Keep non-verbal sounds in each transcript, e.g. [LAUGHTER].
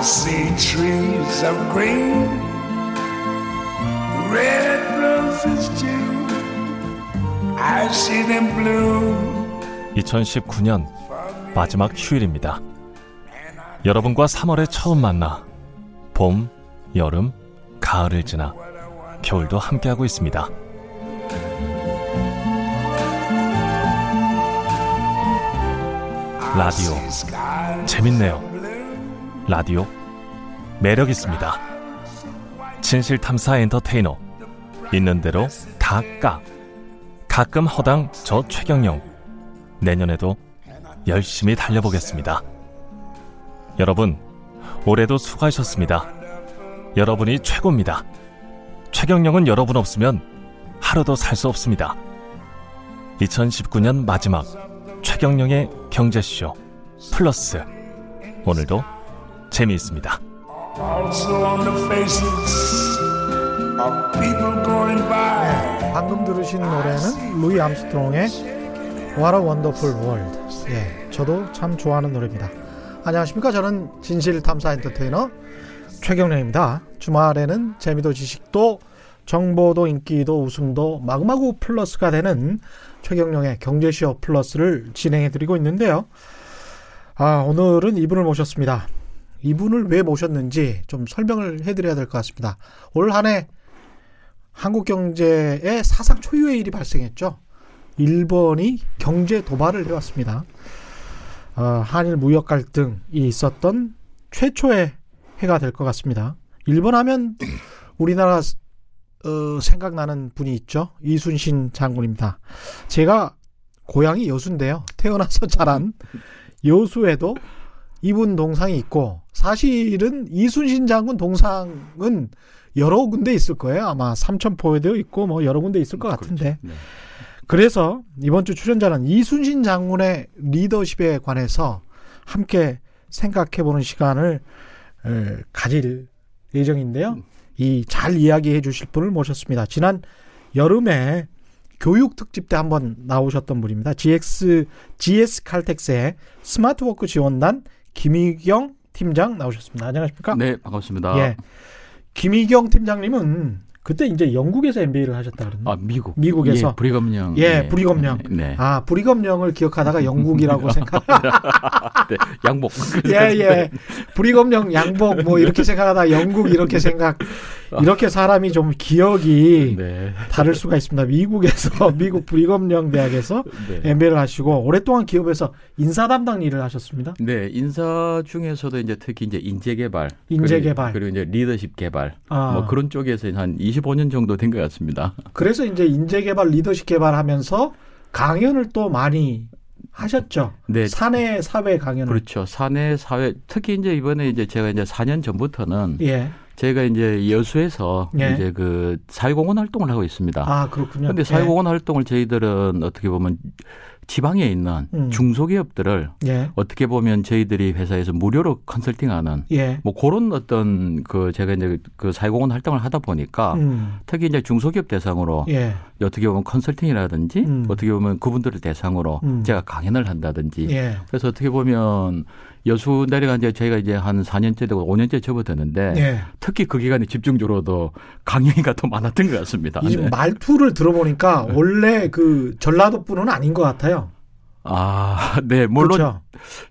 I see trees of green, red roses too. I see them bloom. 2019년 마지막 휴일입니다. 여러분과 3월에 처음 만나 봄, 여름, 가을을 지나 겨울도 함께하고 있습니다. 라디오 재밌네요. 라디오 매력 있습니다. 진실 탐사 엔터테이너 있는 대로 다 까. 가끔 허당 저 최경영. 내년에도 열심히 달려보겠습니다. 여러분, 올해도 수고하셨습니다. 여러분이 최고입니다. 최경영은 여러분 없으면 하루도 살 수 없습니다. 2019년 마지막 최경영의 경제쇼 플러스 오늘도 재미있습니다. 방금 들으신 노래는 루이 암스트롱의 What a Wonderful World. 예, 저도 참 좋아하는 노래입니다. 안녕하십니까? 저는 진실 탐사 엔터테이너 최경련입니다. 주말에는 재미도 지식도 정보도 인기도 웃음도 마구마구 플러스가 되는 최경령의 경제쇼 플러스를 진행해 드리고 있는데요. 아, 오늘은 이분을 모셨습니다. 이분을 왜 모셨는지 좀 설명을 해 드려야 될 것 같습니다. 올 한 해 한국 경제에 사상 초유의 일이 발생했죠. 일본이 경제 도발을 해왔습니다. 어, 한일 무역 갈등이 있었던 최초의 해가 될 것 같습니다. 일본 하면 우리나라 어, 생각나는 분이 있죠. 이순신 장군입니다. 제가 고향이 여수인데요. 태어나서 자란 여수에도 이분 동상이 있고 사실은 이순신 장군 동상은 여러 군데 있을 거예요. 아마 삼천포에도 있고 뭐 여러 군데 있을 것 같은데. 네. 그래서 이번 주 출연자는 이순신 장군의 리더십에 관해서 함께 생각해 보는 시간을 에, 가질 예정인데요. 이잘 이야기해 주실 분을 모셨습니다. 지난 여름에 교육 특집 때 한번 나오셨던 분입니다. GX GS 칼텍스의 스마트워크 지원단 김희경 팀장 나오셨습니다. 안녕하십니까? 네, 반갑습니다. 예. 김희경 팀장님은 그때 이제 영국에서 MBA를 하셨다 그러는데. 아, 미국. 미국에서. 예, 불이검령. 예, 불이검령. 네. 아, 불이검령을 기억하다가 영국이라고 [LAUGHS] 생각. [LAUGHS] 네, 양복. [LAUGHS] 예, 예. 불이검령 양복 뭐 이렇게 생각하다 영국 이렇게 생각. 이렇게 사람이 좀 기억이 [LAUGHS] 네. 다를 수가 있습니다. 미국에서 [LAUGHS] 미국 불이검령 대학에서 네. MBA를 하시고 오랫동안 기업에서 인사 담당 일을 하셨습니다. 네, 인사 중에서도 이제 특히 이제 인재 개발, 인재 개발. 그리고, 그리고 이제 리더십 개발, 아. 뭐 그런 쪽에서 한 25년 정도 된 것 같습니다. 그래서 이제 인재 개발, 리더십 개발하면서 강연을 또 많이 하셨죠. 네. 사내 사회 강연을. 그렇죠. 사내 사회 특히 이제 이번에 이제 제가 이제 4년 전부터는 예. 제가 이제 여수에서 예. 이제 그 사회공헌 활동을 하고 있습니다. 아 그렇군요. 그런데 사회공헌 활동을 저희들은 어떻게 보면 지방에 있는 음. 중소기업들을 예. 예. 어떻게 보면 저희들이 회사에서 무료로 컨설팅하는 예. 뭐 그런 어떤 그 제가 이제 그 사회공헌 활동을 하다 보니까 음. 특히 이제 중소기업 대상으로 예. 어떻게 보면 컨설팅이라든지 음. 어떻게 보면 그분들을 대상으로 음. 제가 강연을 한다든지 예. 그래서 어떻게 보면 여수 내려간 이제 저희가 이제 한 4년째 되고 5년째 접어드는데 예. 특히 그 기간에 집중적으로도 강연이가 더 많았던 것 같습니다. 이 네. 말투를 들어보니까 원래 그 전라도 분은 아닌 것 같아요. 아, 네, 물론 그렇죠?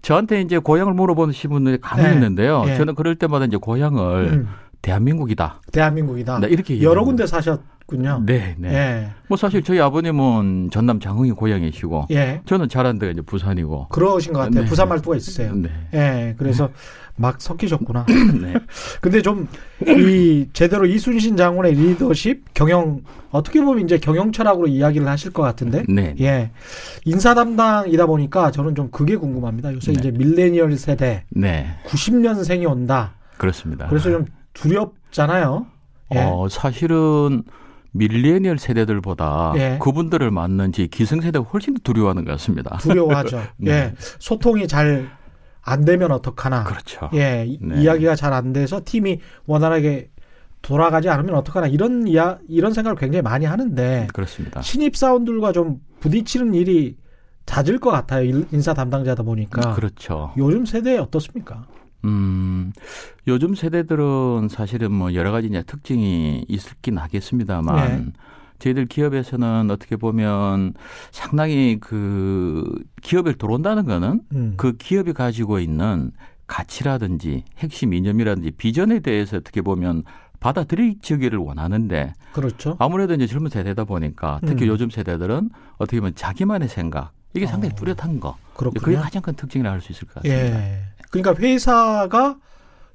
저한테 이제 고향을 물어보시는 분들이 간혹 네. 있는데요. 네. 저는 그럴 때마다 이제 고향을 음, 대한민국이다. 대한민국이다. 네, 이렇게 여러. 군데 사셨군요. 네, 네. 예. 뭐 사실 저희 아버님은 전남 장흥이 고향이시고 예. 저는 자란 데가 이제 부산이고. 그러신 것 같아요. 네. 부산 말투가 있으세요. 네. 예. 그래서 막 섞이셨구나. [LAUGHS] 네. 근데 좀 이 제대로 이순신 장군의 리더십 경영 어떻게 보면 이제 경영 철학으로 이야기를 하실 것 같은데 네. 예 인사 담당이다 보니까 저는 좀 그게 궁금합니다. 요새 네. 이제 밀레니얼 세대 네. 90년생이 온다. 그렇습니다. 그래서 좀 두렵잖아요. 예. 어, 사실은 밀레니얼 세대들보다 예. 그분들을 맞는 지 기성세대가 훨씬 더 두려워하는 것 같습니다. 두려워하죠. [LAUGHS] 네. 예 소통이 잘 안 되면 어떡하나. 그렇죠. 예 이- 네. 이야기가 잘 안 돼서 팀이 원활하게 돌아가지 않으면 어떡하나 이런 이야 이런 생각을 굉장히 많이 하는데 그렇습니다. 신입 사원들과 좀 부딪히는 일이 잦을 것 같아요. 일- 인사 담당자다 보니까. 그렇죠. 요즘 세대 어떻습니까? 음, 요즘 세대들은 사실은 뭐 여러 가지 이제 특징이 있긴 하겠습니다만 네. 저희들 기업에서는 어떻게 보면 상당히 그 기업에 들어온다는 거는 음. 그 기업이 가지고 있는 가치라든지 핵심 이념이라든지 비전에 대해서 어떻게 보면 받아들이기를 원하는데 그렇죠. 아무래도 이제 젊은 세대다 보니까 특히 음. 요즘 세대들은 어떻게 보면 자기만의 생각 이게 상당히 어. 뚜렷한 거. 그렇군요. 그게 가장 큰 특징이라 할 수 있을 것 같습니다. 예. 그러니까 회사가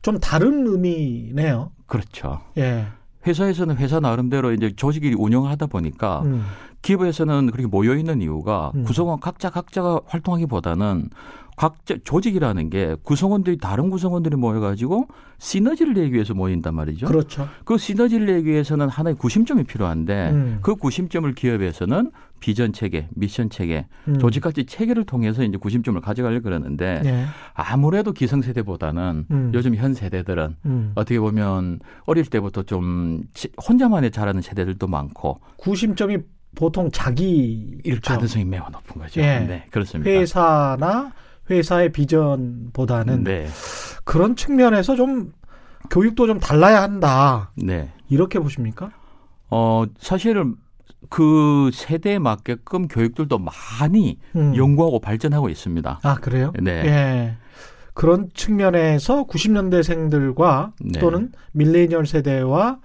좀 다른 의미네요. 그렇죠. 예. 회사에서는 회사 나름대로 이제 조직이 운영하다 보니까 음. 기업에서는 그렇게 모여 있는 이유가 음. 구성원 각자 각자가 활동하기보다는 각자 조직이라는 게 구성원들이 다른 구성원들이 모여가지고 시너지를 내기 위해서 모인단 말이죠. 그렇죠. 그 시너지를 내기 위해서는 하나의 구심점이 필요한데 음. 그 구심점을 기업에서는 비전 체계, 미션 체계, 음. 조직 가치 체계를 통해서 이제 구심점을 가져가려고 그러는데 예. 아무래도 기성세대보다는 음. 요즘 현 세대들은 음. 어떻게 보면 어릴 때부터 좀 치- 혼자만의 자라는 세대들도 많고 구심점이 보통 자기 일 가능성이 매우 높은 거죠. 예. 네, 그렇습니다. 회사나 회사의 비전보다는 네, 그런 측면에서 좀 교육도 좀 달라야 한다. 네. 이렇게 보십니까? 어 사실은 그 세대에 맞게끔 교육들도 많이 음. 연구하고 발전하고 있습니다. 아 그래요? 네. 예. 그런 측면에서 90년대생들과 네. 또는 밀레니얼 세대와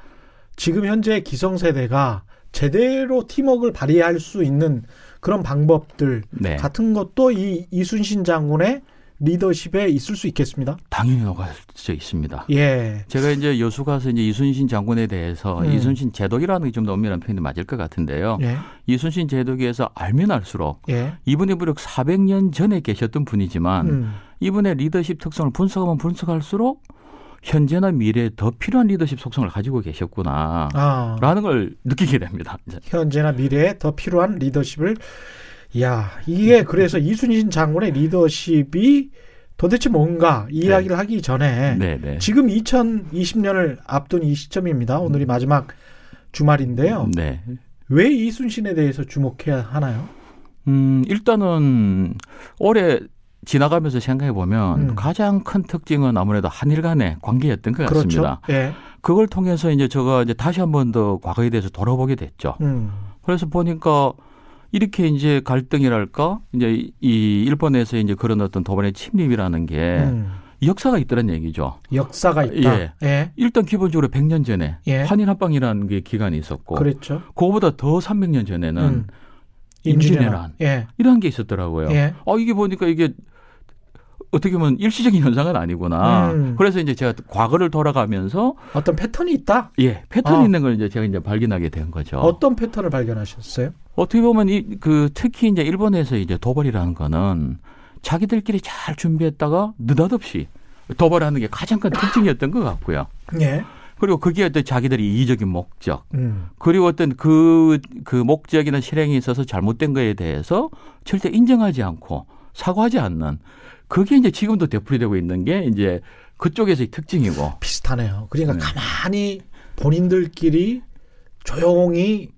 지금 현재 기성 세대가 제대로 팀워크를 발휘할 수 있는 그런 방법들 네, 같은 것도 이 이순신 장군의 리더십에 있을 수 있겠습니다. 당연히 녹아져 있습니다. 예. 제가 이제 여수 가서 이제 이순신 장군에 대해서 음. 이순신 제독이라는 게 좀 더 엄밀한 표현이 맞을 것 같은데요. 예. 이순신 제독에서 알면 알수록 예. 이분이 무려 400년 전에 계셨던 분이지만 음. 이분의 리더십 특성을 분석하면 분석할수록 현재나 미래에 더 필요한 리더십 속성을 가지고 계셨구나. 아. 라는 걸 느끼게 됩니다. 이제. 현재나 미래에 더 필요한 리더십을 야 이게 그래서 이순신 장군의 리더십이 도대체 뭔가 이 이야기를 하기 전에 네, 네. 지금 2020년을 앞둔 이 시점입니다. 오늘이 마지막 주말인데요. 네. 왜 이순신에 대해서 주목해야 하나요? 음, 일단은 올해 지나가면서 생각해 보면 음. 가장 큰 특징은 아무래도 한일 간의 관계였던 것 같습니다. 그렇죠. 예. 그걸 통해서 이제 제가 이제 다시 한 번 더 과거에 대해서 돌아보게 됐죠. 음. 그래서 보니까 이렇게 이제 갈등이랄까 이제 이 일본에서 이제 그런 어떤 도발의 침입이라는 게 음. 역사가 있다는 얘기죠. 역사가 있다. 예. 예. 일단 기본적으로 100년 전에 예. 한일 합방이라는 게 기간이 있었고 그랬죠. 그거보다 더 300년 전에는 음. 임진왜란. 예. 이런 게 있었더라고요. 예. 아 이게 보니까 이게 어떻게 보면 일시적인 현상은 아니구나. 음. 그래서 이제 제가 과거를 돌아가면서 어떤 패턴이 있다. 예 패턴이 아. 있는 걸 이제 제가 이제 발견하게 된 거죠. 어떤 패턴을 발견하셨어요? 어떻게 보면 이 그 특히 이제 일본에서 이제 도발이라는 거는 자기들끼리 잘 준비했다가 느닷없이 도발하는 게 가장 큰 특징이었던 것 같고요. 예. 그리고 그게 어떤 자기들의 이의적인 목적 음. 그리고 어떤 그, 그 목적이나 실행에 있어서 잘못된 거에 대해서 절대 인정하지 않고 사과하지 않는 그게 이제 지금도 되풀이되고 있는 게 이제 그쪽에서의 특징이고. 비슷하네요. 그러니까 네. 가만히 본인들끼리 조용히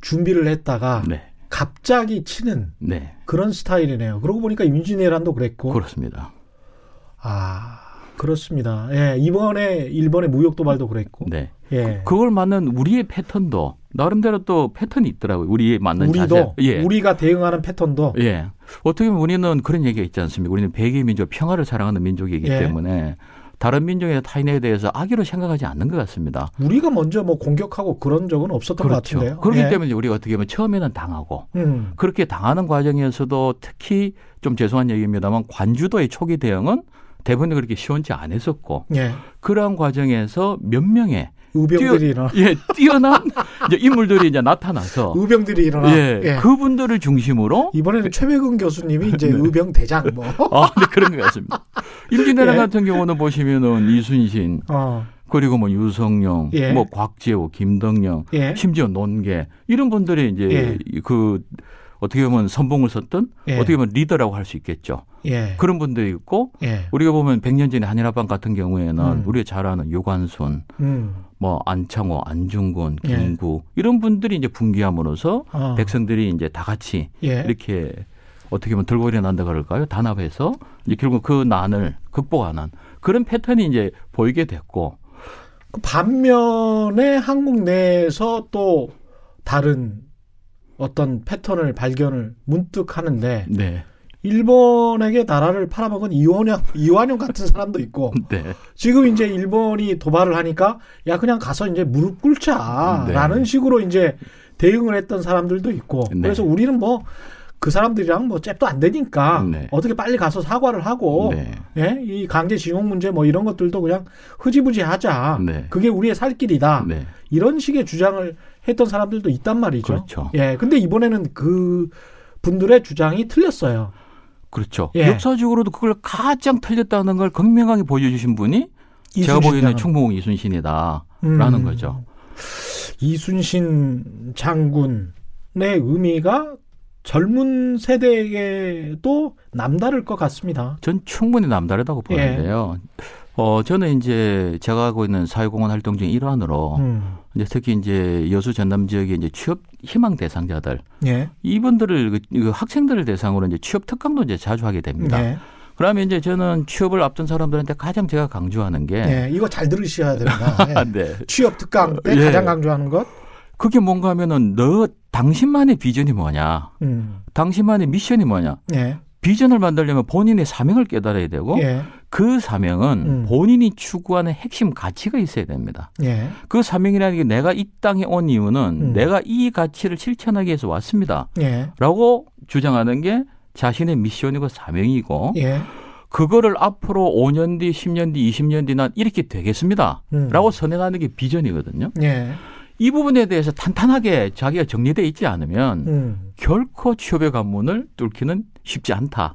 준비를 했다가 네. 갑자기 치는 네. 그런 스타일이네요. 그러고 보니까 윤진애란도 그랬고. 그렇습니다. 아, 그렇습니다. 예, 이번에 일본의 무역 도발도 그랬고. 네. 예. 그걸 맞는 우리의 패턴도 나름대로 또 패턴이 있더라고요. 우리에 맞는 우리도 자세. 예. 우리가 대응하는 패턴도 예. 어떻게 보면 우리는 그런 얘기가 있지 않습니까? 우리는 백의 민족, 평화를 사랑하는 민족이기 예. 때문에 다른 민족의 타인에 대해서 악의로 생각하지 않는 것 같습니다. 우리가 먼저 뭐 공격하고 그런 적은 없었던 것 같은데요. 그렇기 예. 때문에 우리가 어떻게 보면 처음에는 당하고 음. 그렇게 당하는 과정에서도 특히 좀 죄송한 얘기입니다만 관주도의 초기 대응은 대부분 그렇게 시원치 않았었고 예. 그러한 과정에서 몇 명의 의병들이 일어나. 예 뛰어난 이제 인물들이 이제 나타나서 의병들이 일어나. 예, 예. 그분들을 중심으로 이번에는 최백은 교수님이 이제 네. 의병 대장 뭐. [LAUGHS] 아, 네, 그런 것 같습니다. 임진왜란 예. 같은 경우는 보시면은 이순신 어. 그리고 뭐 유성룡, 예. 뭐 곽재호, 김덕령, 예. 심지어 논계 이런 분들이 이제 예. 그 어떻게 보면 선봉을 섰던 예. 어떻게 보면 리더라고 할 수 있겠죠. 예. 그런 분들이 있고 예. 우리가 보면 100년 전에 한일합방 같은 경우에는 음. 우리가 잘 아는 유관순, 음. 뭐 안창호, 안중근, 예. 김구 이런 분들이 이제 분기함으로써 어. 백성들이 이제 다 같이 예. 이렇게 어떻게 보면 들고 일어난다 그럴까요? 단합해서 이제 결국 그 난을 극복하는 그런 패턴이 이제 보이게 됐고 그 반면에 한국 내에서 또 다른 어떤 패턴을 발견을 문득 하는데 네. 일본에게 나라를 팔아먹은 이완용 이완용 같은 사람도 있고 [LAUGHS] 네. 지금 이제 일본이 도발을 하니까 야 그냥 가서 이제 무릎 꿇자라는 네. 식으로 이제 대응을 했던 사람들도 있고 네. 그래서 우리는 뭐 그 사람들이랑 뭐 잽도 안 되니까 네. 어떻게 빨리 가서 사과를 하고 네. 예? 이 강제징용 문제 뭐 이런 것들도 그냥 흐지부지 하자. 네. 그게 우리의 살 길이다. 네. 이런 식의 주장을 했던 사람들도 있단 말이죠. 그렇죠. 예. 근데 이번에는 그 분들의 주장이 틀렸어요. 그렇죠. 예. 역사적으로도 그걸 가장 틀렸다는 걸 극명하게 보여주신 분이 제가 보기에는. 충무공 이순신이다라는 음. 거죠. 이순신 장군의 의미가 젊은 세대에게도 남다를 것 같습니다. 전 충분히 남다르다고 예. 보는데요. 어, 저는 이제 제가 하고 있는 사회공헌 활동 중 일환으로 음. 이제 특히 이제 여수 전남 지역의 이제 취업 희망 대상자들 예. 이분들을 그- 그 학생들을 대상으로 이제 취업 특강도 이제 자주 하게 됩니다. 예. 그러면 이제 저는 취업을 앞둔 사람들한테 가장 제가 강조하는 게 예. 이거 잘 들으셔야 됩니다. [LAUGHS] 네. 취업 특강 때 예. 가장 강조하는 것. 그게 뭔가 하면은 너 당신만의 비전이 뭐냐? 음. 당신만의 미션이 뭐냐? 예. 비전을 만들려면 본인의 사명을 깨달아야 되고 예. 그 사명은 음. 본인이 추구하는 핵심 가치가 있어야 됩니다. 예. 그 사명이라는 게 내가 이 땅에 온 이유는 음. 내가 이 가치를 실천하기 위해서 왔습니다. 예. 라고 주장하는 게 자신의 미션이고 사명이고 예. 그거를 앞으로 5년 뒤, 10년 뒤, 20년 뒤 난 이렇게 되겠습니다. 음. 라고 선행하는 게 비전이거든요. 예. 이 부분에 대해서 탄탄하게 자기가 정리돼 있지 않으면 음. 결코 취업의 관문을 뚫기는 쉽지 않다.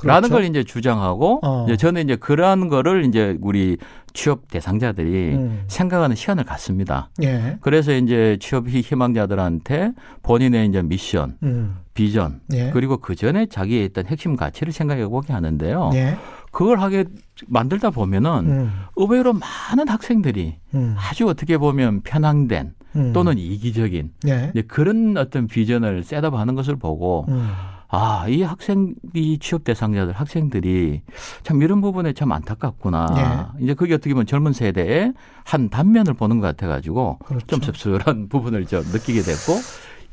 그렇죠. 라는 걸 이제 주장하고 어. 이제 저는 이제 그러한 거를 이제 우리 취업 대상자들이 음. 생각하는 시간을 갖습니다. 예. 그래서 이제 취업 희망자들한테 본인의 이제 미션, 음. 비전 예. 그리고 그 전에 자기의 있던 핵심 가치를 생각해 보게 하는데요. 예. 그걸 하게 만들다 보면은 음. 의외로 많은 학생들이 음. 아주 어떻게 보면 편향된 음. 또는 이기적인 예. 그런 어떤 비전을 셋업하는 것을 보고 음. 아, 이 학생, 이 취업 대상자들, 학생들이 참 이런 부분에 참 안타깝구나. 예. 이제 그게 어떻게 보면 젊은 세대의 한 단면을 보는 것 같아가지고 그렇죠. 좀 씁쓸한 [LAUGHS] 부분을 좀 느끼게 됐고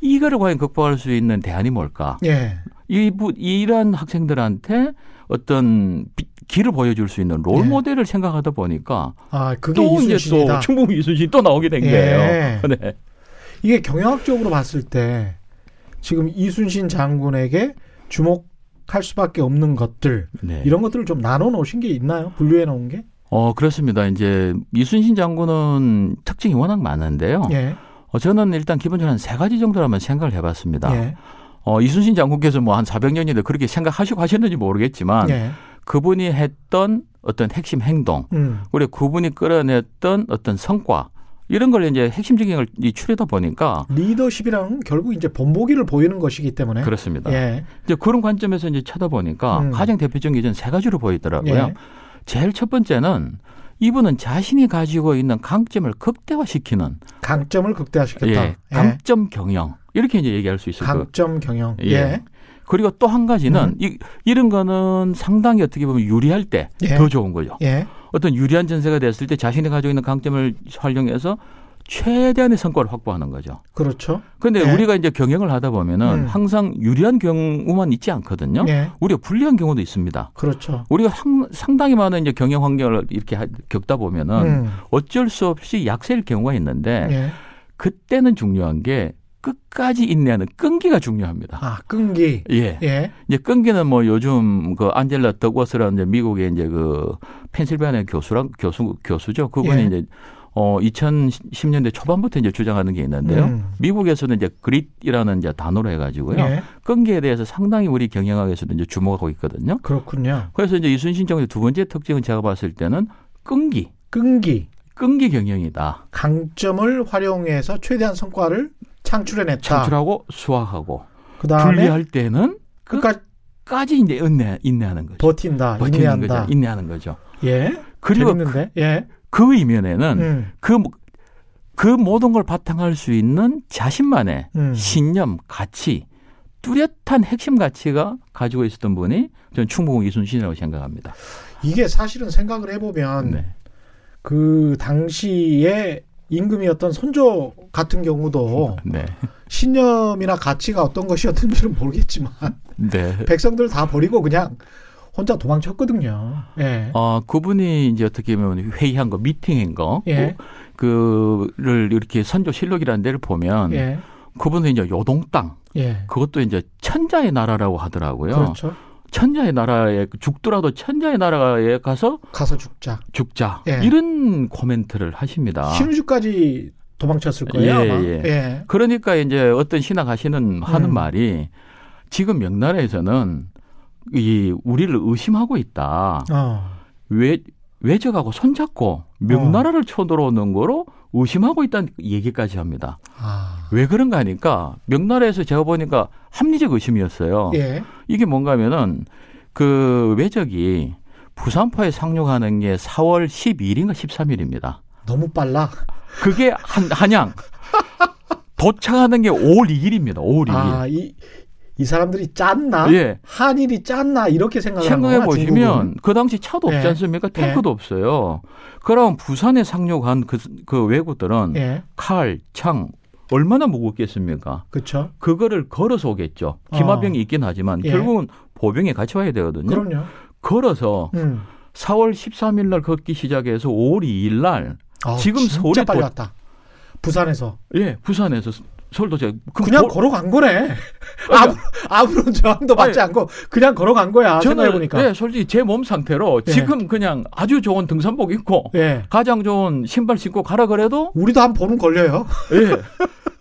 이거를 과연 극복할 수 있는 대안이 뭘까? 예. 이, 부- 이런 학생들한테 어떤 비- 길을 보여줄 수 있는 롤 예. 모델을 생각하다 보니까 아, 또 이제. 또 충북 이순신이 또 나오게 된 예. 거예요. [LAUGHS] 네. 이게 경영학적으로 봤을 때 지금 이순신 장군에게 주목할 수밖에 없는 것들 네. 이런 것들을 좀 나눠 놓으신 게 있나요? 분류해 놓은 게? 어, 그렇습니다. 이제 이순신 장군은 특징이 워낙 많은데요. 예. 어, 저는 일단 기본적으로 한 세 가지 한번 생각을 해봤습니다. 예. 어, 이순신 장군께서 뭐 한 400년인데 그렇게 생각하시고 하셨는지 모르겠지만 예. 그분이 했던 어떤 핵심 행동, 음. 그리고 그분이 끌어냈던 어떤 성과 이런 걸 이제 핵심적인 걸이 추려다 보니까 리더십이란 건 결국 이제 본보기를 보이는 것이기 때문에 그렇습니다. 예. 이제 그런 관점에서 이제 쳐다보니까 음. 가장 대표적인 게 저는 세 가지로 보이더라고요. 예. 제일 첫 번째는 이분은 자신이 가지고 있는 강점을 극대화시키는 강점을 극대화시켰다. 예, 강점 경영 이렇게 이제 얘기할 수 있을 것 강점 경영. 예. 예. 그리고 또 한 가지는 음. 이, 이런 거는 상당히 어떻게 보면 유리할 때더 예. 좋은 거죠. 예. 어떤 유리한 전세가 됐을 때 자신이 가지고 있는 강점을 활용해서 최대한의 성과를 확보하는 거죠. 그렇죠. 그런데 예. 우리가 이제 경영을 하다 보면은 음. 항상 유리한 경우만 있지 않거든요. 예. 우리가 불리한 경우도 있습니다. 그렇죠. 우리가 상, 상당히 많은 이제 경영 환경을 이렇게 하- 겪다 보면은 음. 어쩔 수 없이 약세일 경우가 있는데 예. 그때는 중요한 게 끝까지 인내하는 끈기가 중요합니다. 아, 끈기. 예. 예. 이제 끈기는 뭐 요즘 그 안젤라 덕워스라는 이제 미국의 이제 그 펜실베니아 교수랑 교수 교수죠. 그분이 예. 이제 어 2010년대 초반부터 이제 주장하는 게 있는데요. 음. 미국에서는 이제 그릿이라는 이제 단어로 해가지고요. 예. 끈기에 대해서 상당히 우리 경영학에서도 이제 주목하고 있거든요. 그렇군요. 그래서 이제 이순신 정의 두 번째 특징은 제가 봤을 때는 끈기, 끈기. 끈기 경영이다. 강점을 활용해서 최대한 성과를 창출해냈다. 창출하고 수확하고 그다음에 분리할 때는 끝까지 끝까지 이제 인내, 인내하는 거죠. 버틴다. 버티는 인내한다. 거죠. 인내하는 거죠. 예. 그리고 재밌는데. 예. 그 이면에는 음. 그, 그 모든 걸 바탕할 수 있는 자신만의 음. 신념, 가치 뚜렷한 핵심 가치가 가지고 있었던 분이 저는 충무공 이순신이라고 생각합니다. 이게 사실은 생각을 해보면 네. 그 당시에 임금이었던 선조 같은 경우도 네. 신념이나 가치가 어떤 것이었는지는 모르겠지만 네. 백성들 다 버리고 그냥 혼자 도망쳤거든요. 예. 어, 그분이 이제 어떻게 보면 회의한 거, 미팅한 거, 예. 그를 이렇게 선조 실록이라는 데를 보면 예. 그분은 이제 요동 땅, 예. 그것도 이제 천자의 나라라고 하더라고요. 그렇죠. 천자의 나라에 죽더라도 천자의 나라에 가서 가서 죽자. 죽자 예. 이런 코멘트를 하십니다. 신우주까지 도망쳤을 거예요. 예, 아마. 예. 예. 그러니까 이제 어떤 신학 하시는 하는 음. 말이 지금 명나라에서는 이 우리를 의심하고 있다. 어. 외 외적하고 손잡고 명나라를 쳐들어오는 거로 의심하고 있다는 얘기까지 합니다. 아. 왜 그런가 하니까 명나라에서 제가 보니까 합리적 의심이었어요. 예. 이게 뭔가 하면은 그 외적이 부산포에 상륙하는 게 4월 12일인가 13일입니다. 너무 빨라. 그게 한, 한양. 도착하는 게 5월 2일입니다. 5월 2일. 아, 이, 이 사람들이 짰나? 예. 한일이 짰나? 이렇게 생각하는 생각해 보시면. 그 당시 차도 없지 예. 않습니까? 탱크도 없어요. 그럼 부산에 상륙한 그, 그 왜구들은 예. 칼, 창 얼마나 무겁겠습니까? 그렇죠. 그거를 걸어서 오겠죠. 기마병이 있긴 하지만 예. 결국은 보병이 같이 와야 되거든요. 그럼요. 걸어서 음. 4월 13일 날 걷기 시작해서 5월 2일 날 아, 지금 서울에 빨리 도- 왔다. 부산에서 예, 부산에서 서울 도착. 그 그냥 보- 걸어간 거네. [LAUGHS] 아무, 아무런 저항도 받지 않고 그냥 걸어간 거야. 생각해 보니까. 예, 솔직히 제 몸 상태로 예. 지금 그냥 아주 좋은 등산복 입고 예. 가장 좋은 신발 신고 가라 그래도 우리도 한 번은 걸려요. [LAUGHS] 예.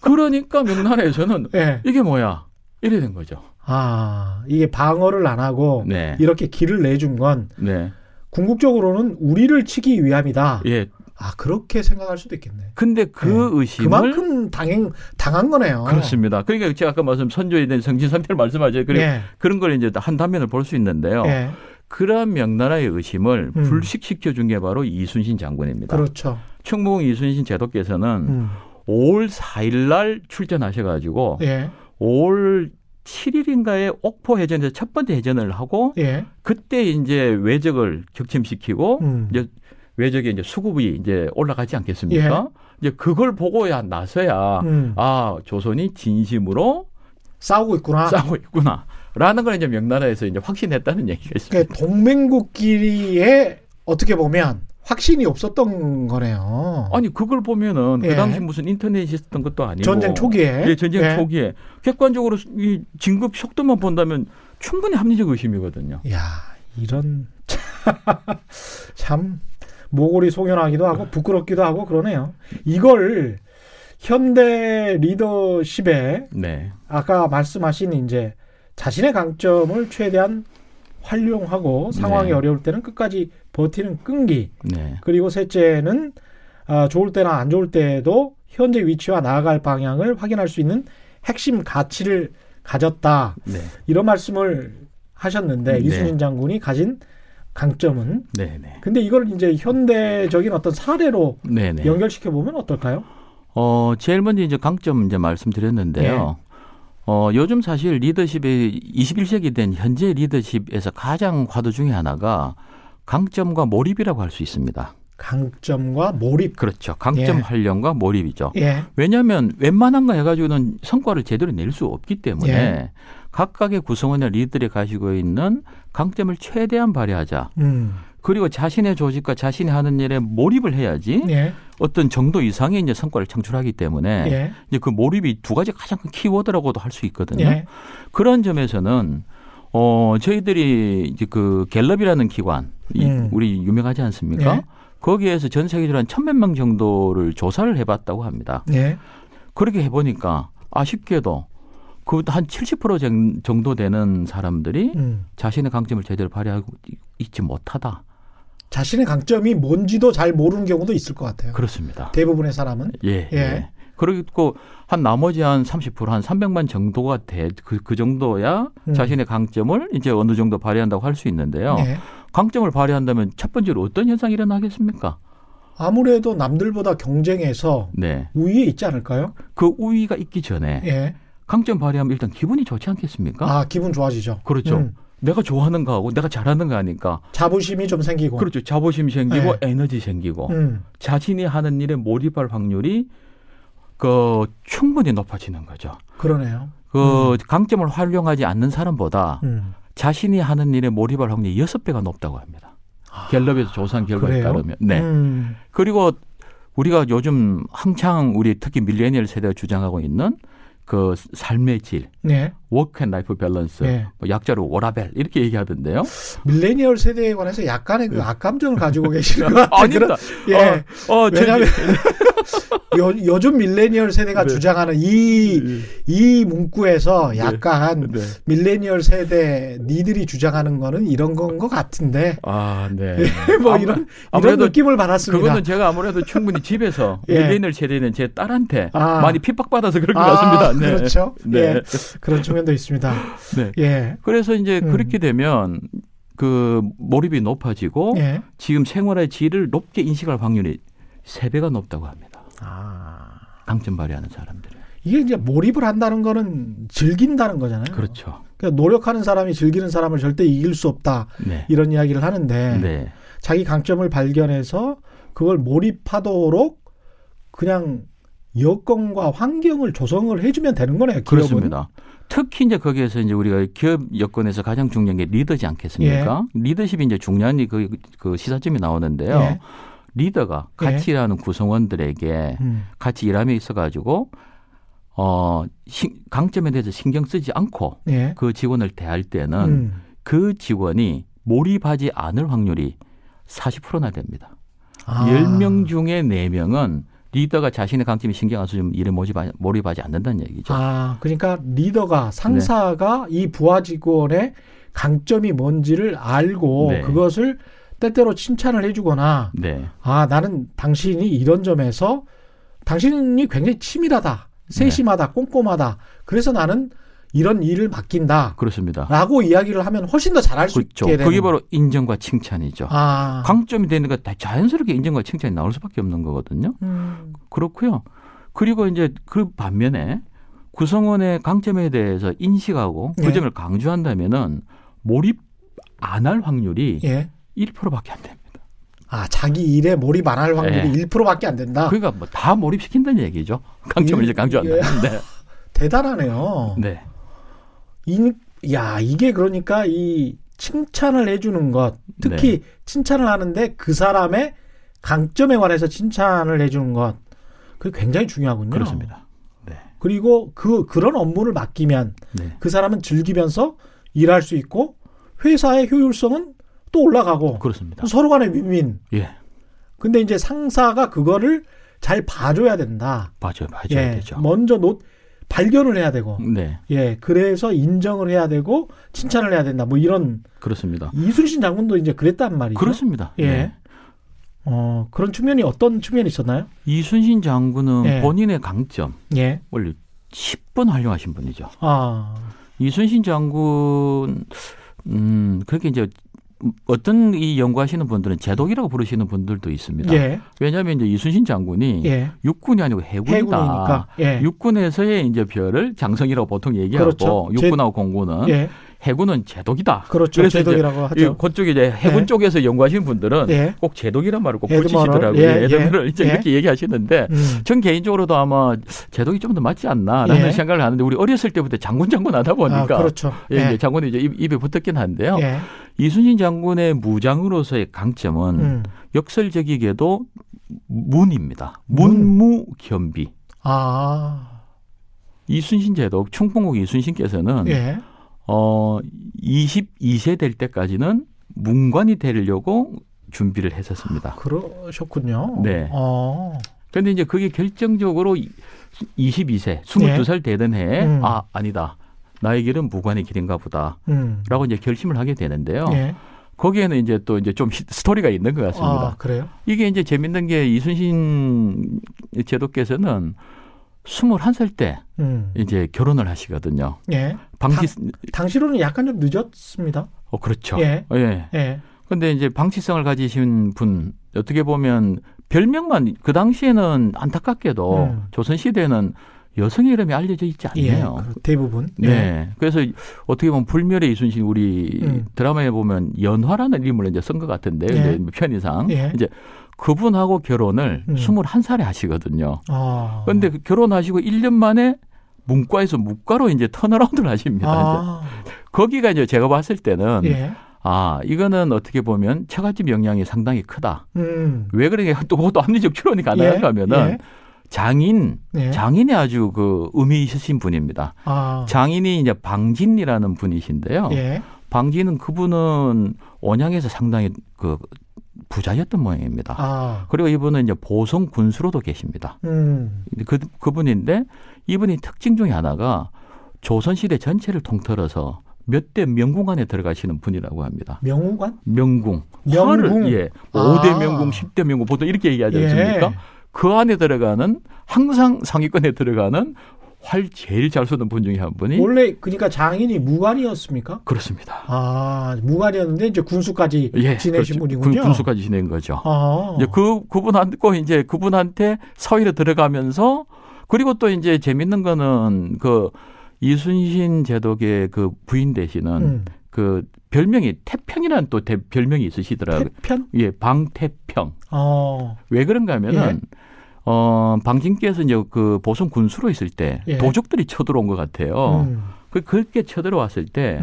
그러니까 명나라에서는 예. 이게 뭐야? 이래 된 거죠. 아, 이게 방어를 안 하고 네. 이렇게 길을 내준 건 네. 궁극적으로는 우리를 치기 위함이다. 예. 아, 그렇게 생각할 수도 있겠네. 근데 그 예. 의심을 그만큼 당행, 당한 거네요. 그렇습니다. 그러니까 제가 아까 말씀 선조에 대한 정신 상태를 말씀하죠. 그래 예. 그런 걸 이제 한 단면을 볼 수 있는데요. 예. 그러한 명나라의 의심을 음. 불식시켜 준 게 바로 이순신 장군입니다. 그렇죠. 충무공 이순신 제도께서는 음. 5월 4일 날 출전하셔 가지고 예. 5월 7일인가에 옥포 해전에서 첫 번째 해전을 하고 예. 그때 이제 외적을 격침시키고 음. 이제 외적의 이제 수급이 이제 올라가지 않겠습니까? 이제 그걸 보고야 나서야 예. 음. 아 조선이 진심으로 싸우고 있구나. 싸우고 있구나 라는 걸 이제 명나라에서 이제 확신했다는 얘기가 있습니다. 그러니까 동맹국끼리에 어떻게 보면 확신이 없었던 거네요. 아니 그걸 보면은 예. 그 당시 무슨 인터넷이 있었던 것도 아니고 전쟁 초기에. 예, 전쟁 예. 초기에 객관적으로 이 진급 속도만 본다면 충분히 합리적 의심이거든요. 야, 이런 [LAUGHS] 참 모골이 송연하기도 하고 부끄럽기도 하고 그러네요. 이걸 현대 리더십에 네, 아까 말씀하신 이제 자신의 강점을 최대한 활용하고 상황이 네. 어려울 때는 끝까지 버티는 끈기 네, 그리고 셋째는 아, 좋을 때나 안 좋을 때에도 현재 위치와 나아갈 방향을 확인할 수 있는 핵심 가치를 가졌다 네, 이런 말씀을 하셨는데 네. 이순신 장군이 가진 강점은 네, 네, 근데 이걸 이제 현대적인 어떤 사례로 네, 네. 연결시켜 보면 어떨까요? 어, 제일 먼저 이제 강점 이제 말씀드렸는데요. 네. 어, 요즘 사실 리더십의 21세기 된 현재 리더십에서 가장 과도 중에 하나가 강점과 몰입이라고 할 수 있습니다. 강점과 몰입. 그렇죠. 강점 예. 활용과 몰입이죠. 예. 왜냐하면 웬만한 거 해가지고는 성과를 제대로 낼 수 없기 때문에 예. 각각의 구성원의 리더들이 가지고 있는 강점을 최대한 발휘하자. 음. 그리고 자신의 조직과 자신이 하는 일에 몰입을 해야지 예. 어떤 정도 이상의 이제 성과를 창출하기 때문에 예. 이제 그 몰입이 두 가지 가장 큰 키워드라고도 할 수 있거든요. 예. 그런 점에서는 어 저희들이 이제 그 갤럽이라는 기관 이 음. 우리 유명하지 않습니까? 예. 거기에서 전 세계적으로 한 천몇 명 정도를 조사를 해봤다고 합니다. 예. 그렇게 해보니까 아쉽게도 그 한 70% 정도 되는 사람들이 음. 자신의 강점을 제대로 발휘하고 있지 못하다. 자신의 강점이 뭔지도 잘 모르는 경우도 있을 것 같아요. 그렇습니다. 대부분의 사람은. 예. 예. 예. 그리고 한 나머지 한 30%한 300만 정도가 돼 그 그 정도야 음. 자신의 강점을 이제 어느 정도 발휘한다고 할 수 있는데요. 예. 강점을 발휘한다면 첫 번째로 어떤 현상이 일어나겠습니까? 아무래도 남들보다 경쟁해서 네. 우위에 있지 않을까요? 그 우위가 있기 전에 예. 강점 발휘하면 일단 기분이 좋지 않겠습니까? 아, 기분 좋아지죠. 그렇죠. 음. 내가 좋아하는 거하고 내가 잘하는 거 하니까 자부심이 좀 생기고. 그렇죠. 자부심 생기고 네. 에너지 생기고 음. 자신이 하는 일에 몰입할 확률이 그 충분히 높아지는 거죠. 그러네요. 그 강점을 활용하지 않는 사람보다 음. 자신이 하는 일에 몰입할 확률이 여섯 배가 높다고 합니다. 갤럽에서 조사한 결과에 그래요? 따르면. 네. 음. 그리고 우리가 요즘 한창 우리 특히 밀레니얼 세대가 주장하고 있는 그 삶의 질, 네. work and life balance, 네. 뭐 약자로 워라밸 이렇게 얘기하던데요. 밀레니얼 세대에 관해서 약간의 그 악감정을 가지고 [LAUGHS] 계시는 것 같아요. 네. 아닙니다. 예. 어, 어, 왜냐하면 [LAUGHS] 요, 요즘 밀레니얼 세대가 네. 주장하는 이, 이 문구에서 약간 네. 밀레니얼 세대 니들이 주장하는 거는 이런 건 것 같은데 아, 네. 뭐 아무- 이런 이런 느낌을 받았습니다. 그거는 제가 아무래도 충분히 집에서 [LAUGHS] 예. 밀레니얼 세대는 제 딸한테 아. 많이 핍박받아서 그런 것 아, 같습니다. 네. 그렇죠. 네. 예. 그런 측면도 있습니다. [LAUGHS] 네. 예. 그래서 이제 음. 그렇게 되면 그 몰입이 높아지고 예. 지금 생활의 질을 높게 인식할 확률이 세배가 높다고 합니다. 아. 강점 발휘하는 사람들은. 이게 이제 몰입을 한다는 거는 즐긴다는 거잖아요. 그렇죠. 그러니까 노력하는 사람이 즐기는 사람을 절대 이길 수 없다. 네. 이런 이야기를 하는데 네. 자기 강점을 발견해서 그걸 몰입하도록 그냥 여건과 환경을 조성을 해주면 되는 거네요. 기업은. 그렇습니다. 특히 이제 거기에서 이제 우리가 기업 여건에서 가장 중요한 게 리더지 않겠습니까? 리더십이 이제 중요한 그, 그 시사점이 나오는데요. 예. 리더가 예. 같이 일하는 구성원들에게 음. 같이 일함에 있어 가지고 어 신- 강점에 대해서 신경 쓰지 않고 예. 그 직원을 대할 때는 음. 그 직원이 몰입하지 않을 확률이 40%나 됩니다. 아. 10명 중에 4명은 리더가 자신의 강점에 신경 안 써서 좀 일에 몰입하- 몰입하지 않는다는 얘기죠. 아, 그러니까 리더가 상사가 이 부하 직원의 강점이 뭔지를 알고 네. 그것을 때때로 칭찬을 해주거나 네. 아 나는 당신이 이런 점에서 당신이 굉장히 치밀하다, 세심하다, 꼼꼼하다. 그래서 나는 이런 일을 맡긴다. 그렇습니다. 라고 이야기를 하면 훨씬 더 잘할 수 그렇죠. 있게 되는. 그게 바로 인정과 칭찬이죠. 아. 강점이 되는 거다 자연스럽게 인정과 칭찬이 나올 수밖에 없는 거거든요. 음. 그렇고요. 그리고 이제 그 반면에 구성원의 강점에 대해서 인식하고 그 예. 점을 강조한다면은 몰입 안 할 확률이 예. 1%밖에 안 됩니다. 아, 자기 일에 몰입 안 할 확률이 예. 1%밖에 안 된다. 그러니까 뭐 다 몰입시킨다는 얘기죠. 강점을 예. 이제 강조한다. 네. 대단하네요. 네. 이, 야, 이게 그러니까 이 칭찬을 해주는 것, 특히 네. 칭찬을 하는데 그 사람의 강점에 관해서 칭찬을 해주는 것, 그게 굉장히 중요하군요. 그렇습니다. 네. 그리고 그 그런 업무를 맡기면 네. 그 사람은 즐기면서 일할 수 있고 회사의 효율성은 또 올라가고 그렇습니다. 서로 간의 윈윈. 예. 근데 이제 상사가 그거를 잘 봐줘야 된다. 맞아요. 맞아야 예, 되죠. 먼저 노, 발견을 해야 되고, 네. 예, 그래서 인정을 해야 되고 칭찬을 해야 된다. 뭐 이런 그렇습니다. 이순신 장군도 이제 그랬단 말이죠. 그렇습니다. 예. 네. 어, 그런 측면이 어떤 측면이 있었나요? 이순신 장군은 예. 본인의 강점 예. 원래 10번 활용하신 분이죠. 아, 이순신 장군 음 그렇게 이제 어떤 이 연구하시는 분들은 제독이라고 부르시는 분들도 있습니다. 예, 왜냐하면 이제 이순신 장군이 예. 육군이 아니고 해군이다. 예. 육군에서의 이제 별을 장성이라고 보통 얘기하고 그렇죠. 육군하고 공군은 예. 해군은 제독이다. 그렇죠. 그래서 이제 제독이라고 이 하죠. 그쪽에 이제 해군 예. 쪽에서 연구하시는 분들은 예. 꼭 제독이란 말을 꼭. 붙이시더라고요. 예, 에드머럴 예. 이제 예. 이렇게 얘기하시는데 음. 전 개인적으로도 아마 제독이 좀 더 맞지 않나라는 예. 생각을 하는데 우리 어렸을 때부터 장군 장군 하다 보니까 아, 그렇죠. 예, 예. 이제 장군이 이제 입, 입에 붙었긴 한데요. 예. 이순신 장군의 무장으로서의 강점은 음. 역설적이게도 문입니다. 문. 문무겸비. 아, 이순신 제독 충풍국 이순신께서는 예. 어 22세 될 때까지는 문관이 되려고 준비를 했었습니다. 그러셨군요. 네. 어. 그런데 이제 그게 결정적으로 22세, 22살 되던 해에 음. 아 아니다. 나의 길은 무관의 길인가 보다라고 음. 이제 결심을 하게 되는데요. 예. 거기에는 이제 또 이제 좀 히- [LAUGHS] 스토리가 있는 것 같습니다. 아, 그래요? 이게 이제 재밌는 게 이순신 제독께서는 21살 때 음. 이제 결혼을 하시거든요. 예. 방치 당시로는 약간 좀 늦었습니다. 어 그렇죠. 예. 예. 예. 근데 이제 방치성을 가지신 분 어떻게 보면 별명만 그 당시에는 안타깝게도 음. 조선 시대는 여성의 이름이 알려져 있지 예, 않네요. 그 대부분. 네. 예. 그래서 어떻게 보면 불멸의 이순신 우리 음. 드라마에 보면 연화라는 이름을 이제 쓴 것 같은데 예. 편의상 예. 이제 그분하고 결혼을 음. 21살에 하시거든요. 아. 그런데 그 결혼하시고 1년 만에 문과에서 무과로 이제 턴어라운드를 하십니다. 아. 이제. 거기가 이제 제가 봤을 때는 예. 아 이거는 어떻게 보면 처갓집 영향이 상당히 크다. 음. 왜 그러냐 또 그것도 합리적 추론이 가능한가 하면은 장인 예. 예. 장인이 아주 그 의미 있으신 분입니다. 아. 장인이 이제 방진이라는 분이신데요. 예. 방진은 그분은 원양에서 상당히 그 부자였던 모양입니다. 아. 그리고 이분은 이제 보성 군수로도 계십니다. 음. 그 그분인데 이분이 특징 중에 하나가 조선 시대 전체를 통틀어서 몇 대 명궁 안에 들어가시는 분이라고 합니다. 명우관? 명궁. 명궁. 화를 예. 아. 5대 명궁, 10대 명궁 보통 이렇게 얘기하지 않습니까? 예. 그 안에 들어가는 항상 상위권에 들어가는 활 제일 잘 쏘는 분 중에 한 분이 원래 그러니까 장인이 무관이었습니까? 그렇습니다. 아, 무관이었는데 이제 군수까지 예, 지내신 그렇죠. 분이군요. 군, 수까지 지낸 거죠. 아. 이제 그 그분한테 이제 그분한테 사위로 들어가면서 그리고 또 이제 재밌는 거는 그 이순신 제독의 그 부인 되시는 음. 그 별명이 태평이라는 또 대- 별명이 있으시더라고요. 태편? 예, 방태평. 어. 왜 그런가 하면은 어, 방진께서 이제 그 보성 군수로 있을 때 예. 도적들이 쳐들어온 것 같아요. 음. 그 그렇게 쳐들어왔을 때그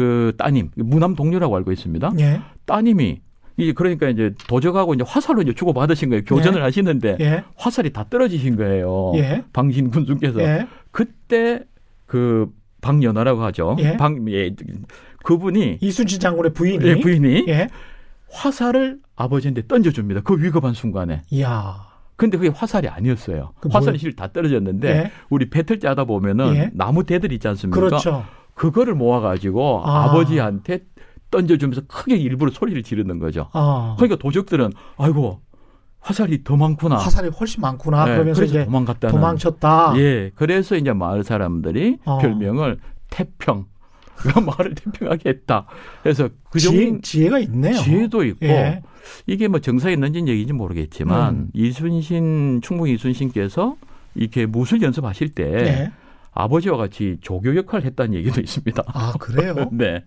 음. 따님 무남 동료라고 알고 있습니다. 예. 따님이 이 그러니까 이제 도적하고 이제 화살로 이제 주고 받으신 거예요. 교전을 예. 하시는데 예. 화살이 다 떨어지신 거예요. 예. 방진 군수께서 예. 그때 그 방연하라고 하죠. 예. 방 예. 그분이 이순신 장군의 부인이 예, 부인이 예. 화살을 아버지한테 던져줍니다. 그 위급한 순간에. 이야. 근데 그게 화살이 아니었어요. 그 화살이 뭘- 실다 떨어졌는데 예. 우리 배틀 짜다 보면은 예. 나무 대들 있지 않습니까? 그렇죠. 그거를 모아가지고 아. 아. 버지한테 던져주면서 크게 일부러 소리를 지르는 거죠. 아. 그러니까 도적들은 아이고 화살이 더 많구나. 화살이 훨씬 많구나. 네, 그러면서 이제 도망갔다는. 도망쳤다. 예, 그래서 이제 마을 사람들이 어. 별명을 태평. [LAUGHS] 그 마을을 태평하게 했다. 그래서 그 지혜, 정도 지혜가 있네요. 지혜도 있고 예. 이게 뭐 정사에 있는지는 얘기인지 모르겠지만 음. 이순신 충북 이순신께서 이렇게 무술 연습하실 때 예. 아버지와 같이 조교 역할을 했다는 얘기도 있습니다. 아, 그래요? [LAUGHS] 네.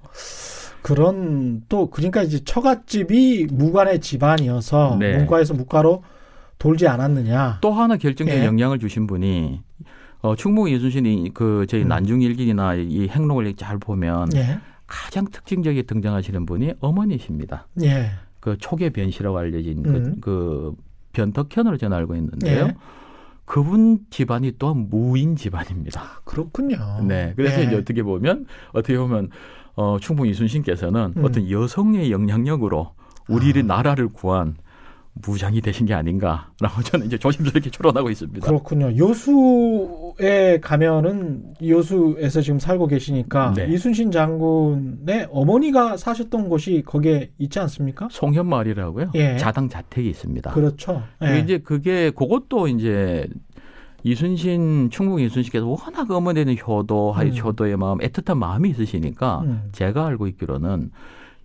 그런 또 그러니까 이제 처갓집이 무관의 집안이어서 네. 문과에서 무과로 돌지 않았느냐. 또 하나 결정적 예. 영향을 주신 분이 어, 충북 이순신이 그 저희 음. 난중일기나 이 행록을 잘 보면 예. 가장 특징적이 등장하시는 분이 어머니십니다. 예. 그 초계 변씨라고 알려진 음. 그, 그 변덕현으로 저는 알고 있는데요. 예. 그분 집안이 또한 무인 집안입니다. 그렇군요. 네. 그래서 예. 이제 어떻게 보면 어떻게 보면 어, 충북 이순신께서는 음. 어떤 여성의 영향력으로 우리를 아. 나라를 구한 무장이 되신 게 아닌가라고 [LAUGHS] 저는 이제 조심스럽게 추론하고 있습니다. 그렇군요. 요수에 가면은 요수에서 지금 살고 계시니까 네. 이순신 장군의 어머니가 사셨던 곳이 거기에 있지 않습니까? 송현마을이라고요. 예. 자당 자택이 있습니다. 그렇죠. 그게 예. 이제 그게 그것도 이제 이순신 충북 이순신께서 워낙 어머니에 대한 효도, 음. 효도의 마음, 애틋한 마음이 있으시니까 음. 제가 알고 있기로는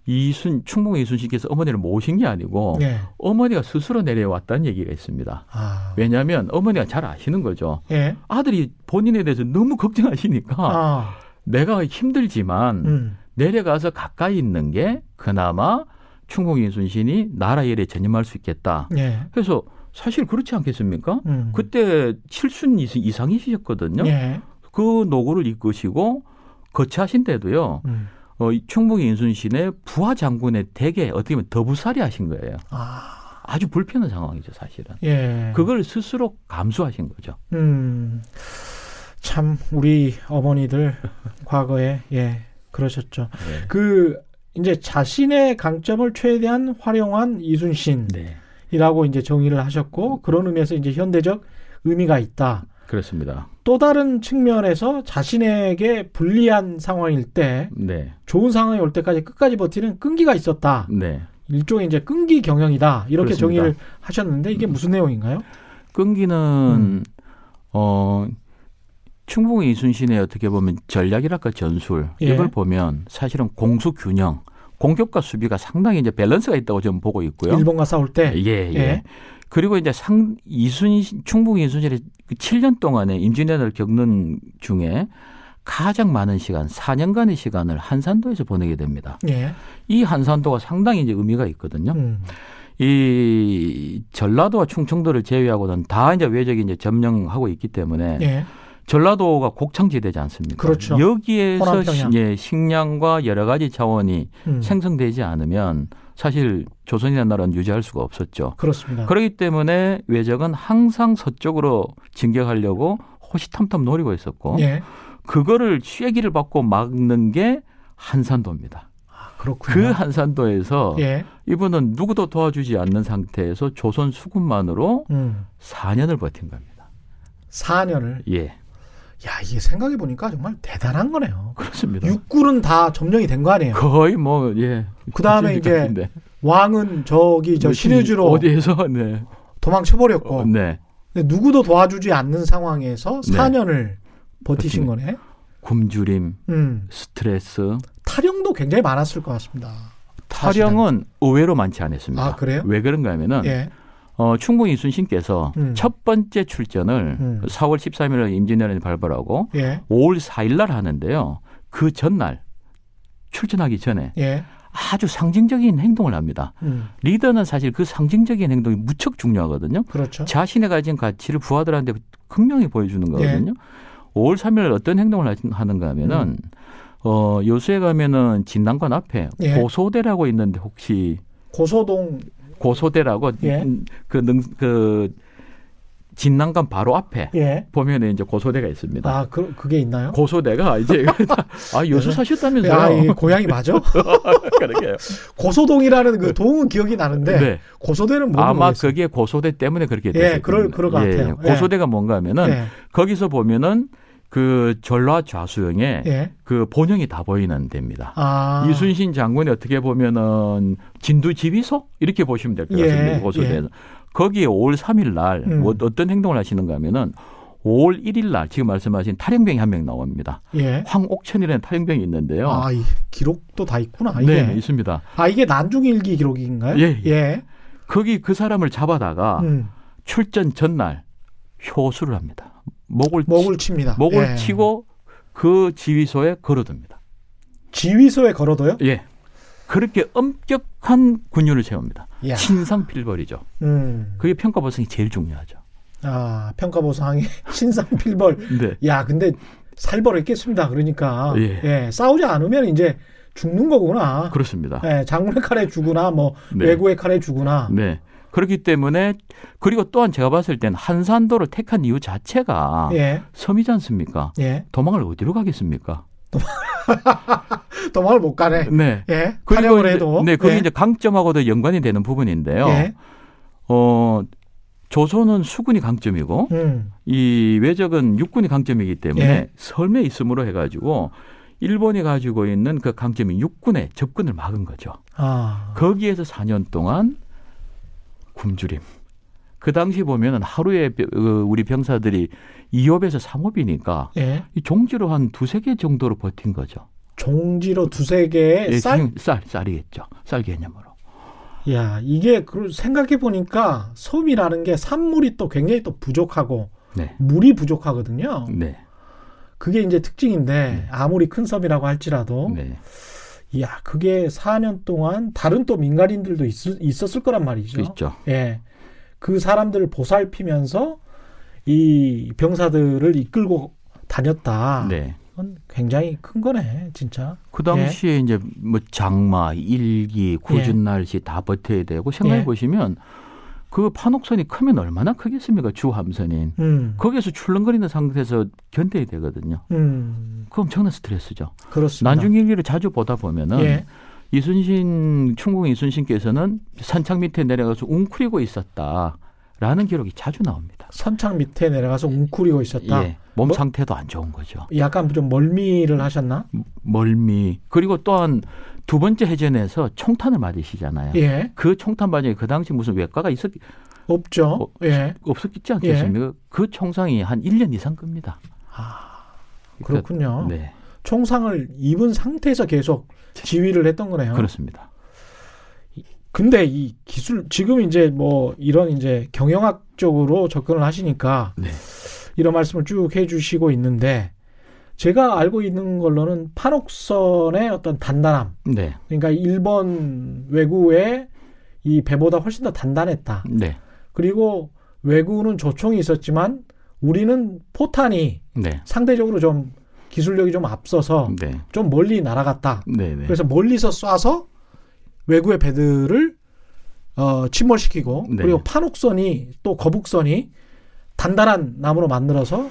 이순 충북 이순신께서 어머니를 모신 게 아니고 예. 어머니가 스스로 내려왔다는 얘기가 있습니다. 아. 왜냐하면 어머니가 잘 아시는 거죠. 예. 아들이 본인에 대해서 너무 걱정하시니까 아. 내가 힘들지만 음. 내려가서 가까이 있는 게 그나마 충북 이순신이 나라 일에 전념할 수 있겠다. 예. 그래서 사실 그렇지 않겠습니까? 음. 그때 칠순 이상- 이상이셨거든요. 예. 그 노고를 이끄시고 거치하신 데도요. 음. 어, 이 충북 인순신의 부하 장군의 댁에 어떻게 보면 더부살이 하신 거예요. 아. 아주 불편한 상황이죠, 사실은. 예. 그걸 스스로 감수하신 거죠. 음. 참 우리 어머니들 [LAUGHS] 과거에 예 그러셨죠. 네. 그 이제 자신의 강점을 최대한 활용한 이순신이라고 네. 이제 정의를 하셨고 그런 의미에서 이제 현대적 의미가 있다. 그렇습니다. 또 다른 측면에서 자신에게 불리한 상황일 때 네. 좋은 상황이 올 때까지 끝까지 버티는 끈기가 있었다. 네. 일종의 이제 끈기 경영이다. 이렇게 그렇습니다. 정의를 하셨는데 이게 무슨 내용인가요? 끈기는 음. 어 충북 이순신의 어떻게 보면 전략이랄까 전술 예. 이걸 보면 사실은 공수 균형 공격과 수비가 상당히 이제 밸런스가 있다고 저는 보고 있고요. 일본과 싸울 때. 예, 예. 예. 그리고 이제 상 이순신 충북 이순신이 그 7년 동안에 임진왜란을 겪는 중에 가장 많은 시간, 4년간의 시간을 한산도에서 보내게 됩니다. 예. 이 한산도가 상당히 이제 의미가 있거든요. 음. 이 전라도와 충청도를 제외하고는 다 이제 외적이 이제 점령하고 있기 때문에 예. 전라도가 곡창지대지 않습니까? 그렇죠. 여기에서 예, 식량과 여러 가지 자원이 음. 생성되지 않으면 사실 조선이라는 나라는 유지할 수가 없었죠. 그렇습니다. 그렇기 때문에 외적은 항상 서쪽으로 진격하려고 호시탐탐 노리고 있었고 예. 그거를 쐐기를 받고 막는 게 한산도입니다. 아, 그. 한산도에서 예. 이분은 누구도 도와주지 않는 상태에서 조선 수군만으로 음. 4년을 버틴 겁니다. 4년을. 예, 야, 이게 생각해 보니까 정말 대단한 거네요. 그렇습니다. 육군은 다 점령이 된 거 아니에요. 거의 뭐 예. 그다음에 이제 같은데. 왕은 저기 저 시리즈로 어디에서 [LAUGHS] 네. 도망쳐 버렸고 어, 네. 누구도 도와주지 않는 상황에서 네. 4년을 버티신 버티네. 거네. 굶주림, 음. 스트레스, 타령도 굉장히 많았을 것 같습니다. 타령은 의외로 많지 않았습니다. 아, 그래요? 왜 그런가 하면은 예. 어, 충북 이순신께서 음. 첫 번째 출전을 음. 4월 13일 임진왜란이 발발하고 예. 5월 4일 날 하는데요. 그 전날 출전하기 전에 예. 아주 상징적인 행동을 합니다. 음. 리더는 사실 그 상징적인 행동이 무척 중요하거든요. 그렇죠. 자신의 가진 가치를 부하들한테 분명히 보여주는 거거든요. 예. 5월 3일 어떤 행동을 하- 하는가 하면은 어, 요수에 가면은 진난관 앞에 음. 예. 고소대라고 있는데 혹시 고소동 고소대라고 예. 음, 그, 능, 그 진난관 바로 앞에 예. 보면은 이제 고소대가 있습니다. 아, 그 그게 있나요? 고소대가 이제 [LAUGHS] 아 야, 사셨다면서요? 이 고향이 맞아? [LAUGHS] 그러게요. 고소동이라는 그 동은 기억이 나는데 네. 고소대는 뭔지 아마 모르겠어요. 그게 고소대 때문에 그렇게 예, 됐을 그럴-. 그럴 것 같아요. 예. 고소대가 뭔가 하면은 예. 거기서 보면은 그 전라 좌수영에 예. 그 본영이 다 보이는 데입니다. 아. 이순신 장군이 어떻게 보면은 진두 지휘소 이렇게 보시면 될것 예, 같습니다. 고소대에서 거기에 5월 3일 날 음. 뭐 어떤 행동을 하시는가 하면은 5월 1일 날 지금 말씀하신 탈영병이 한 명 나옵니다. 예. 황옥천이라는 탈영병이 있는데요. 아, 이 기록도 다 있구나. 이게. 네, 있습니다. 아, 이게 난중일기 기록인가요? 예, 예. 예. 거기 그 사람을 잡아다가 음, 출전 전날 효수를 합니다. 목을 목을 칩니다. 목을 예. 치고 그 지휘소에 걸어둡니다. 지휘소에 걸어둬요? 예. 그렇게 엄격한 군율을 세웁니다. 야. 신상필벌이죠. 음. 그게 평가 보상이 제일 중요하죠. 아, 평가 보상이 [LAUGHS] 신상필벌. 네. 야, 근데 살벌했겠습니다. 그러니까. 예. 싸우지 않으면 이제 죽는 거구나. 그렇습니다. 예, 장군의 칼에 죽으나 뭐 네. 외구의 칼에 죽으나. 네. 그렇기 때문에 그리고 또한 제가 봤을 땐 한산도를 택한 이유 자체가 예. 섬이지 않습니까? 예. 도망을 어디로 가겠습니까? [LAUGHS] 도망을 못 가네. 네. 예. 그리고 이제- 해도. 네, 그게 예. 이제 강점하고도 연관이 되는 부분인데요. 예. 어, 조선은 수군이 강점이고 음. 이 외적은 육군이 강점이기 때문에 예. 섬에 있음으로 해가지고 일본이 가지고 있는 그 강점인 육군의 접근을 막은 거죠. 아. 거기에서 4년 동안 굶주림. 그 당시 보면은 하루에 벼- 어, 우리 병사들이 2업에서 3업이니까 예. 이 종지로 한 두세 개 정도로 버틴 거죠. 종지로 두세 개의 예, 쌀. 쌀, 쌀이겠죠. 쌀 개념으로. 야, 이게 생각해 보니까 섬이라는 게 산물이 또 굉장히 또 부족하고 네. 물이 부족하거든요. 네. 그게 이제 특징인데 아무리 큰 섬이라고 할지라도 네. 야, 그게 4년 동안 다른 또 민간인들도 있, 었을 거란 말이죠. 있죠. 예. 그 사람들을 보살피면서 이 병사들을 이끌고 다녔다. 네. 그건 굉장히 큰 거네, 진짜. 그 당시에 이제 뭐 장마, 일기, 굳은 예. 날씨 다 버텨야 되고 생각해 예. 보시면 그 판옥선이 크면 얼마나 크겠습니까? 주 함선인. 음. 거기에서 출렁거리는 상태에서 견뎌야 되거든요. 음. 그 엄청난 스트레스죠. 그렇습니다. 난중일기를 자주 보다 보면은 예. 이순신 충북 이순신께서는 산창 밑에 내려가서 웅크리고 있었다 라는 기록이 자주 나옵니다. 선창 밑에 내려가서 웅크리고 있었다. 예, 몸 뭐- 상태도 안 좋은 거죠. 약간 좀 멀미를 하셨나? 멀미 그리고 또한 두 번째 해전에서 총탄을 맞으시잖아요. 예. 그 총탄 맞이 그 당시 무슨 외과가 있었 없죠. 어, 예. 없었겠지 않겠습니까? 그 총상이 한 1년 이상 끕니다. 아, 그렇군요. 네. 총상을 입은 상태에서 계속 지휘를 했던 거네요. 그렇습니다. 근데 이 기술 지금 이제 뭐 이런 이제 경영학적으로 접근을 하시니까 네. 이런 말씀을 쭉 해주시고 있는데 제가 알고 있는 걸로는 판옥선의 어떤 단단함 네. 그러니까 일본 외구의 이 배보다 훨씬 더 단단했다. 네. 그리고 외구는 조총이 있었지만 우리는 포탄이 네. 상대적으로 좀 기술력이 좀 앞서서 네. 좀 멀리 날아갔다. 네. 네. 그래서 멀리서 쏴서 외구의 배들을 어, 침몰시키고 네. 그리고 판옥선이 또 거북선이 단단한 나무로 만들어서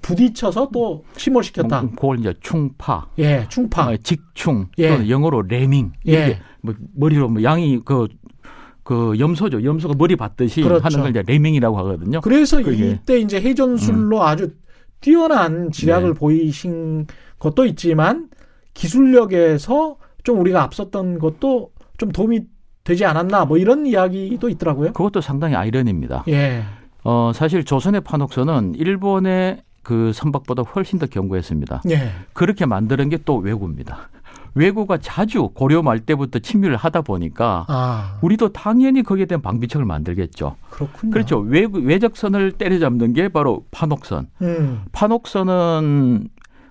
부딪혀서 또 침몰시켰다. 뭐, 그걸 이제 충파, 예, 충파. 어, 직충, 예. 또는 영어로 레밍. 예. 뭐 머리로 뭐 양이 그, 그 염소죠. 염소가 머리 받듯이 그렇죠. 하는 걸 이제 레밍이라고 하거든요. 그래서 그게. 이때 이제 해전술로 아주 뛰어난 지략을 음. 네. 보이신 것도 있지만 기술력에서 좀 우리가 앞섰던 것도 좀 도움이 되지 않았나 뭐 이런 이야기도 있더라고요. 그것도 상당히 아이러니입니다. 예. 어, 사실 조선의 판옥선은 일본의 그 선박보다 훨씬 더 견고했습니다. 예. 그렇게 만드는 게또 외구입니다. 외구가 자주 고려 말 때부터 침입을 하다 보니까 아, 우리도 당연히 거기에 대한 방비책을 만들겠죠. 그렇군요. 그렇죠. 외, 외적선을 때려잡는 게 바로 판옥선. 음. 판옥선은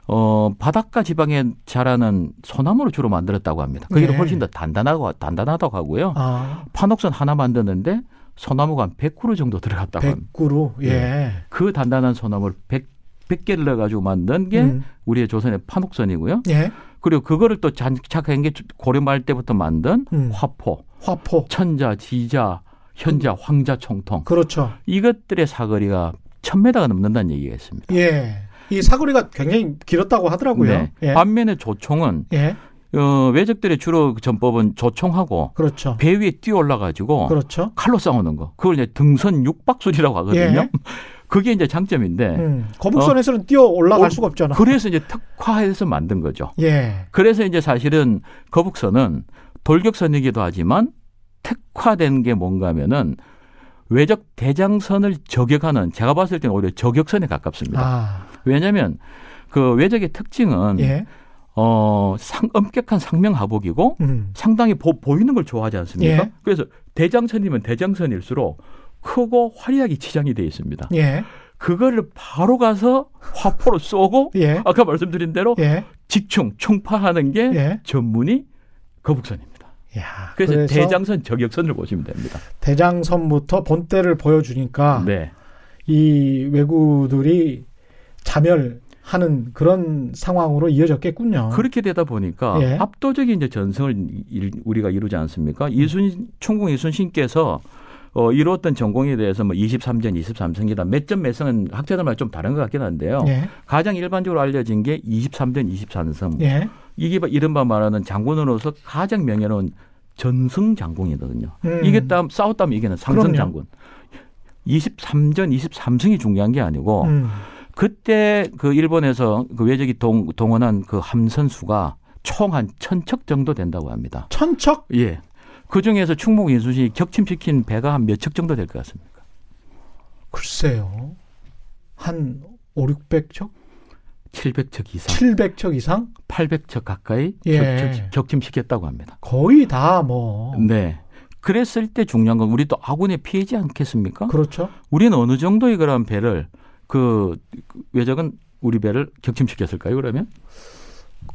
어, 바닷가 지방에 자라는 소나무로 주로 만들었다고 합니다. 그게 네. 훨씬 더 단단하고 단단하다고 하고요. 아, 판옥선 하나 만드는데 소나무가 한 100그루 정도 들어갔다고 합니다. 백구로. 예. 그 단단한 소나무를 100, 100개를 넣어 가지고 만든 게 음. 우리의 조선의 판옥선이고요. 예. 그리고 그거를 또 장착한 게 고려 말 때부터 만든 음. 화포, 화포. 천자, 지자, 현자, 황자, 총통 그렇죠. 이것들의 사거리가 1000m가 넘는다는 얘기가 있습니다. 예. 이 사거리가 굉장히 길었다고 하더라고요. 네. 예. 반면에 조총은 예. 어, 외적들의 주로 그 전법은 조총하고 그렇죠. 배 위에 뛰어 올라가지고 그렇죠. 칼로 싸우는 거. 그걸 이제 등선 육박술이라고 하거든요. 예. [LAUGHS] 그게 이제 장점인데 음. 거북선에서는 뛰어 올라갈 어, 수가 없잖아. 그래서 이제 특화해서 만든 거죠. 예. 그래서 이제 사실은 거북선은 돌격선이기도 하지만 특화된 게 뭔가 하면은 외적 대장선을 저격하는 제가 봤을 때는 오히려 저격선에 가깝습니다. 아, 왜냐하면 그 외적의 특징은 예. 어, 상, 엄격한 상명하복이고 음. 상당히 보, 보이는 걸 좋아하지 않습니까? 예. 그래서 대장선이면 대장선일수록 크고 화려하게 치장이 되어 있습니다. 예. 그거를 바로 가서 화포로 쏘고 예. 아까 말씀드린 대로 예. 직충 충파하는 게 예. 전문이 거북선입니다. 야, 그래서, 그래서 대장선 저격선을 보시면 됩니다. 대장선부터 본때를 보여주니까 네. 이 외구들이 자멸하는 그런 상황으로 이어졌겠군요. 그렇게 되다 보니까 예. 압도적인 이제 전승을 일- 우리가 이루지 않습니까? 이순 충궁 이순신께서 어, 이루었던 전공에 대해서 뭐 23전, 23승이다. 몇 점 몇 승은 학자들마다 좀 다른 것 같긴 한데요. 예. 가장 일반적으로 알려진 게 23전, 23승. 예. 이게 바- 이른바 말하는 장군으로서 가장 명예로운 전승 장군이거든요. 음. 이겼다 싸웠다면 이게는 상승. 장군. 23전, 23승이 중요한 게 아니고 음. 그때 그 일본에서 그 외적이 동, 동원한 그 함선 수가 총 한 천척 정도 된다고 합니다. 천척? 예. 그 중에서 충북 인수시 격침시킨 배가 한 몇 척 정도 될 것 같습니까? 글쎄요. 한 5, 600척? 700척 이상, 700척 이상? 800척 가까이 예. 격침, 격침시켰다고 합니다. 거의 다 뭐. 네. 그랬을 때 중요한 건 우리 또 아군에 피해지 않겠습니까? 그렇죠. 우리는 어느 정도의 그런 배를 그 외적은 우리 배를 격침시켰을까요? 그러면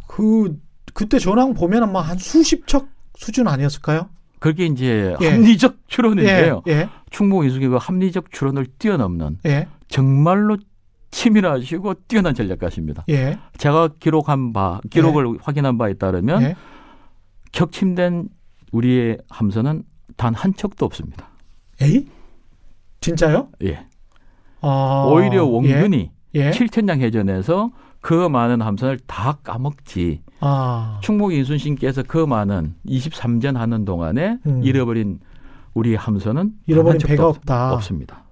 그, 그때 전황 보면 아마 한 수십 척 수준 아니었을까요? 그게 이제 예. 합리적 추론인데요. 예. 예. 충북 인수기가 합리적 추론을 뛰어넘는 예. 정말로 치밀하시고 뛰어난 전략가십니다. 예. 제가 기록한 바, 기록을 확인한 바에 따르면 예. 격침된 우리의 함선은 단 한 척도 없습니다. 에이? 진짜요? 예. 아, 오히려 원균이 예. 예. 칠천량 해전에서 그 많은 함선을 다 까먹지. 아. 충북 인순신께서 그 많은 23전 하는 동안에 음. 잃어버린 우리 함선은 잃어버린 배가 없- 없다. 없습니다.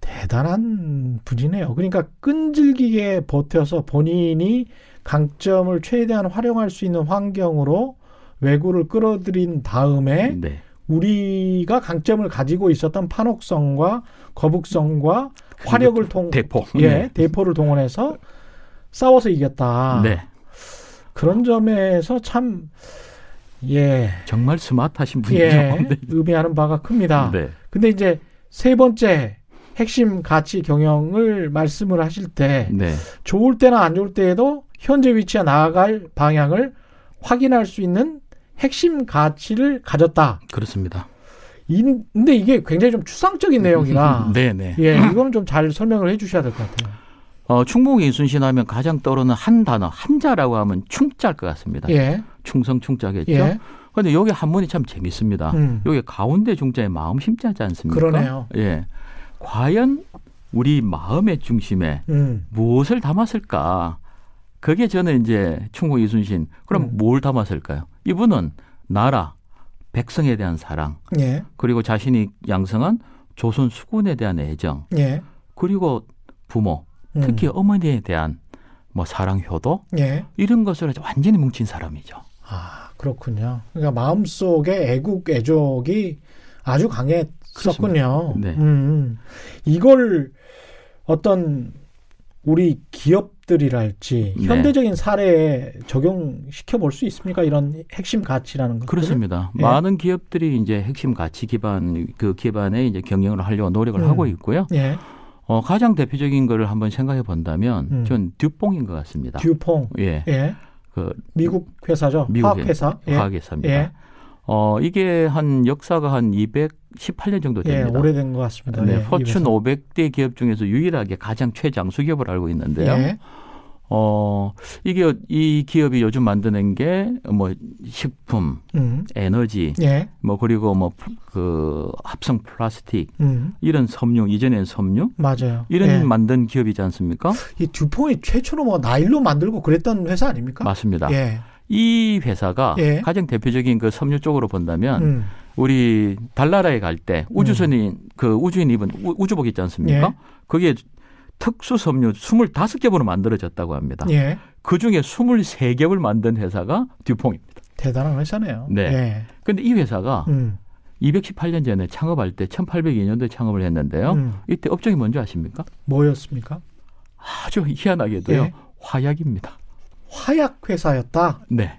대단한 분이네요. 그러니까 끈질기게 버텨서 본인이 강점을 최대한 활용할 수 있는 환경으로 외구를 끌어들인 다음에 네. 우리가 강점을 가지고 있었던 판옥성과 거북성과 화력을 통 대포. 예, 네. 대포를 동원해서 싸워서 이겼다. 네. 그런 점에서 참 예. 정말 스마트하신 분이죠. 예. 네. 의미하는 바가 큽니다. 네. 근데 이제 세 번째 핵심 가치 경영을 말씀을 하실 때 네. 좋을 때나 안 좋을 때에도 현재 위치와 나아갈 방향을 확인할 수 있는 핵심 가치를 가졌다. 그렇습니다. 이- 근데 이게 굉장히 좀 추상적인 내용이라 [LAUGHS] 네, 네. 예, 이거는 좀 잘 설명을 해 주셔야 될 것 같아요. 어, 충북 이순신 하면 가장 떠오르는 한 단어, 한자라고 하면 충자일 것 같습니다. 예. 충성 충자겠죠. 예. 그런데 여기 한문이 참 재밌습니다. 음. 여기 가운데 중자에 마음 심자지 않습니까? 그러네요. 예. 과연 우리 마음의 중심에 음. 무엇을 담았을까? 그게 저는 이제 충북 이순신. 그럼 음. 뭘 담았을까요? 이분은 나라, 백성에 대한 사랑, 예. 그리고 자신이 양성한 조선 수군에 대한 애정, 예. 그리고 부모, 음. 특히 어머니에 대한 뭐 사랑 효도 예. 이런 것을 완전히 뭉친 사람이죠. 아, 그렇군요. 그러니까 마음 속에 애국 애족이 아주 강했었군요. 네. 음. 이걸 어떤 우리 기업 들이랄지 네. 현대적인 사례에 적용시켜 볼 수 있습니까? 이런 핵심 가치라는 것. 그렇습니다. 예. 많은 기업들이 이제 핵심 가치 기반 그 기반에 이제 경영을 하려고 노력을 음. 하고 있고요. 예. 어, 가장 대표적인 거를 한번 생각해 본다면 음. 전 듀뽕인 것 같습니다. 듀퐁. 예. 예. 그 미국 회사죠. 미국 화학 회사. 예. 화학 회사입니다. 예. 어, 이게 한 역사가 한 218년 정도 예, 됩니다. 오래된 것 같습니다. 네, 예, 이 포춘 회사. 500대 기업 중에서 유일하게 가장 최장수 기업을 알고 있는데요. 예. 어, 이게 이 기업이 요즘 만드는 게 뭐 식품, 음. 에너지, 예. 뭐 그리고 뭐 그 합성 플라스틱 음. 이런 섬유 이전엔 섬유 맞아요. 이런 예. 만든 기업이지 않습니까? 이 듀퐁이 최초로 뭐 나일론 만들고 그랬던 회사 아닙니까? 맞습니다. 예. 이 회사가 예. 가장 대표적인 그 섬유 쪽으로 본다면 음. 우리 달나라에 갈 때 우주선이 그 우주인 입은 우- 우주복 있지 않습니까? 예. 거기에 특수 섬유 25겹으로 만들어졌다고 합니다. 예. 그 중에 23겹을 만든 회사가 듀퐁입니다. 대단한 회사네요. 네. 예. 근데 이 회사가 음. 218년 전에 창업할 때 1802년도에 창업을 했는데요. 음. 이때 업종이 뭔지 아십니까? 뭐였습니까? 아주 희한하게도요. 예. 화약입니다. 화약 회사였다. 네.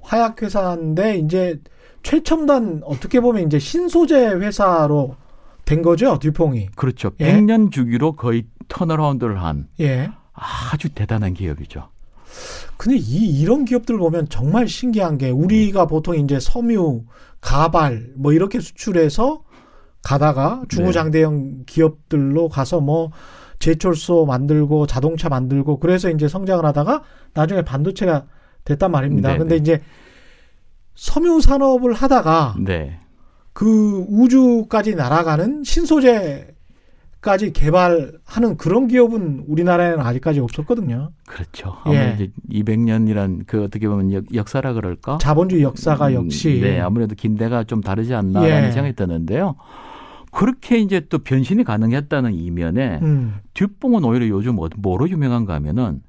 화약 회사인데 이제 최첨단 어떻게 보면 이제 신소재 회사로 된 거죠, 듀퐁이. 그렇죠. 예. 100년 주기로 거의 턴어라운드를 한 예. 아주 대단한 기업이죠. 근데 이 이런 기업들 보면 정말 신기한 게 우리가 보통 이제 섬유, 가발 뭐 이렇게 수출해서 가다가 중후장대형 기업들로 가서 뭐 제철소 만들고 자동차 만들고 그래서 이제 성장을 하다가 나중에 반도체가 됐단 말입니다. 네네. 근데 이제 섬유 산업을 하다가 네. 그 우주까지 날아가는 신소재까지 개발하는 그런 기업은 우리나라에는 아직까지 없었거든요. 그렇죠. 예. 아무래도 200년이란 그 어떻게 보면 역, 역사라 그럴까? 자본주의 역사가 음, 역시 네, 아무래도 긴대가 좀 다르지 않나라는 예. 생각이 드는데요. 그렇게 이제 또 변신이 가능했다는 이면에 음, 듀뽕은 오히려 요즘 뭐- 뭐로 유명한가 하면은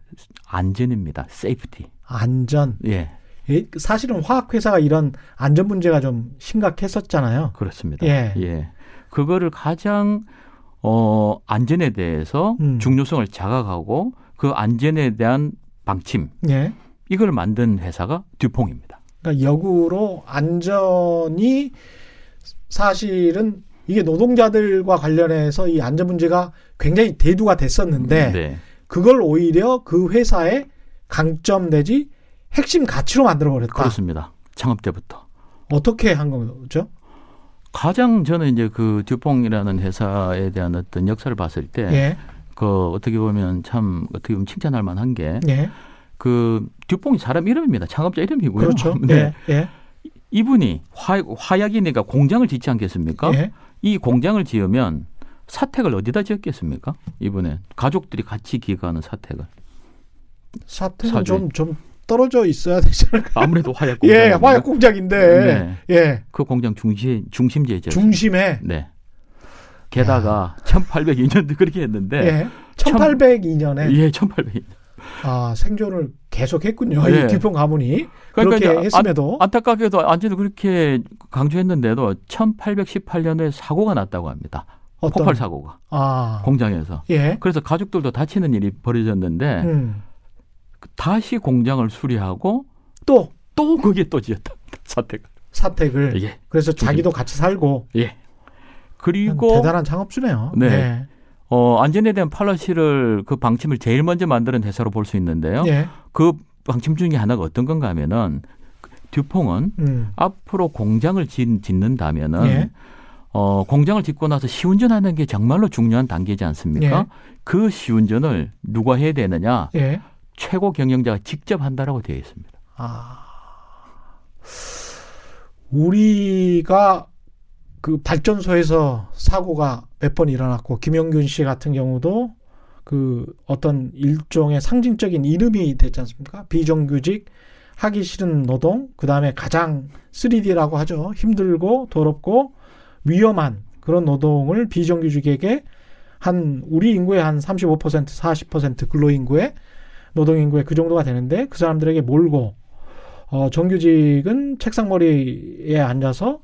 안전입니다. safety. 안전. 예, 예, 사실은 화학 회사가 이런 안전 문제가 좀 심각했었잖아요. 그렇습니다. 예. 그거를 가장 어 안전에 대해서 음. 중요성을 자각하고 그 안전에 대한 방침 예. 이걸 만든 회사가 듀퐁입니다. 그러니까 역으로 안전이 사실은 이게 노동자들과 관련해서 이 안전 문제가 굉장히 대두가 됐었는데 네. 그걸 오히려 그 회사의 강점 내지 핵심 가치로 만들어 버렸다. 그렇습니다. 창업 때부터. 어떻게 한 거죠? 가장 저는 이제 그 듀퐁이라는 회사에 대한 어떤 역사를 봤을 때, 예. 그 어떻게 보면 참 어떻게 보면 칭찬할 만한 게, 예. 그 듀퐁이 사람 이름입니다. 창업자 이름이고요. 그렇죠. [LAUGHS] 네. 예. 예. 이분이 화, 화약이니까 공장을 짓지 않겠습니까? 예. 이 공장을 지으면 사택을 어디다 지었겠습니까? 이분은 가족들이 같이 기거하는 사택을. 사주에. 좀, 좀 떨어져 있어야 되지 않을까? 아무래도 화약 공장. [LAUGHS] 예, 화약 공장인데. 예. 그 공장 중심 중심지에 지었 중심에. 네. 게다가 1802년도 그렇게 했는데 예. 1802년에 예, 1802년. 아, 생존을 계속했군요. 예. 이 듀폰 가문이 그러니까 그렇게 했음에도 안, 타깝게도 안지도 그렇게 강조했는데도 1818년에 사고가 났다고 합니다. 어떤 폭발 사고가 아, 공장에서. 예, 그래서 가족들도 다치는 일이 벌어졌는데 음, 다시 공장을 수리하고 또 또 거기에 또 지었다 [LAUGHS] 사태가. 사택을 예. 그래서 자기도 같이 살고 예. 그리고 대단한 창업주네요. 네. 예. 어, 안전에 대한 팔러시를 그 방침을 제일 먼저 만드는 회사로 볼 수 있는데요. 예. 그 방침 중에 하나가 어떤 건가 하면은 듀퐁은 음. 앞으로 공장을 짓, 짓는다면은 예. 어, 공장을 짓고 나서 시운전하는 게 정말로 중요한 단계지 않습니까? 예. 그 시운전을 누가 해야 되느냐? 예. 최고 경영자가 직접 한다라고 되어 있습니다. 아. 우리가 그 발전소에서 사고가 몇 번 일어났고 김영균 씨 같은 경우도 그 어떤 일종의 상징적인 이름이 됐지 않습니까? 비정규직 하기 싫은 노동, 그 다음에 가장 3D라고 하죠. 힘들고 더럽고 위험한 그런 노동을 비정규직에게 한 우리 인구의 한 35% 40% 근로 인구의 노동 인구의 그 정도가 되는데 그 사람들에게 몰고 어 정규직은 책상 머리에 앉아서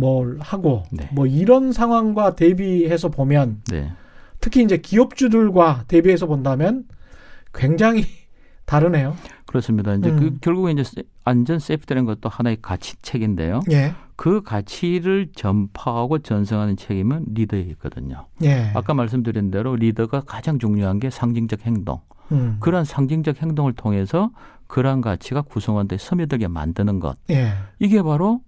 뭘 하고 네. 뭐 이런 상황과 대비해서 보면 네. 특히 이제 기업주들과 대비해서 본다면 굉장히 [LAUGHS] 다르네요. 그렇습니다. 이제 음. 그 결국에 이제 세- 안전 세이프트라는 것도 하나의 가치책인데요. 예. 그 가치를 전파하고 전승하는 책임은 리더에 있거든요. 예. 아까 말씀드린 대로 리더가 가장 중요한 게 상징적 행동. 음. 그러한 상징적 행동을 통해서 그러한 가치가 구성원들에 스며들게 만드는 것. 예. 이게 바로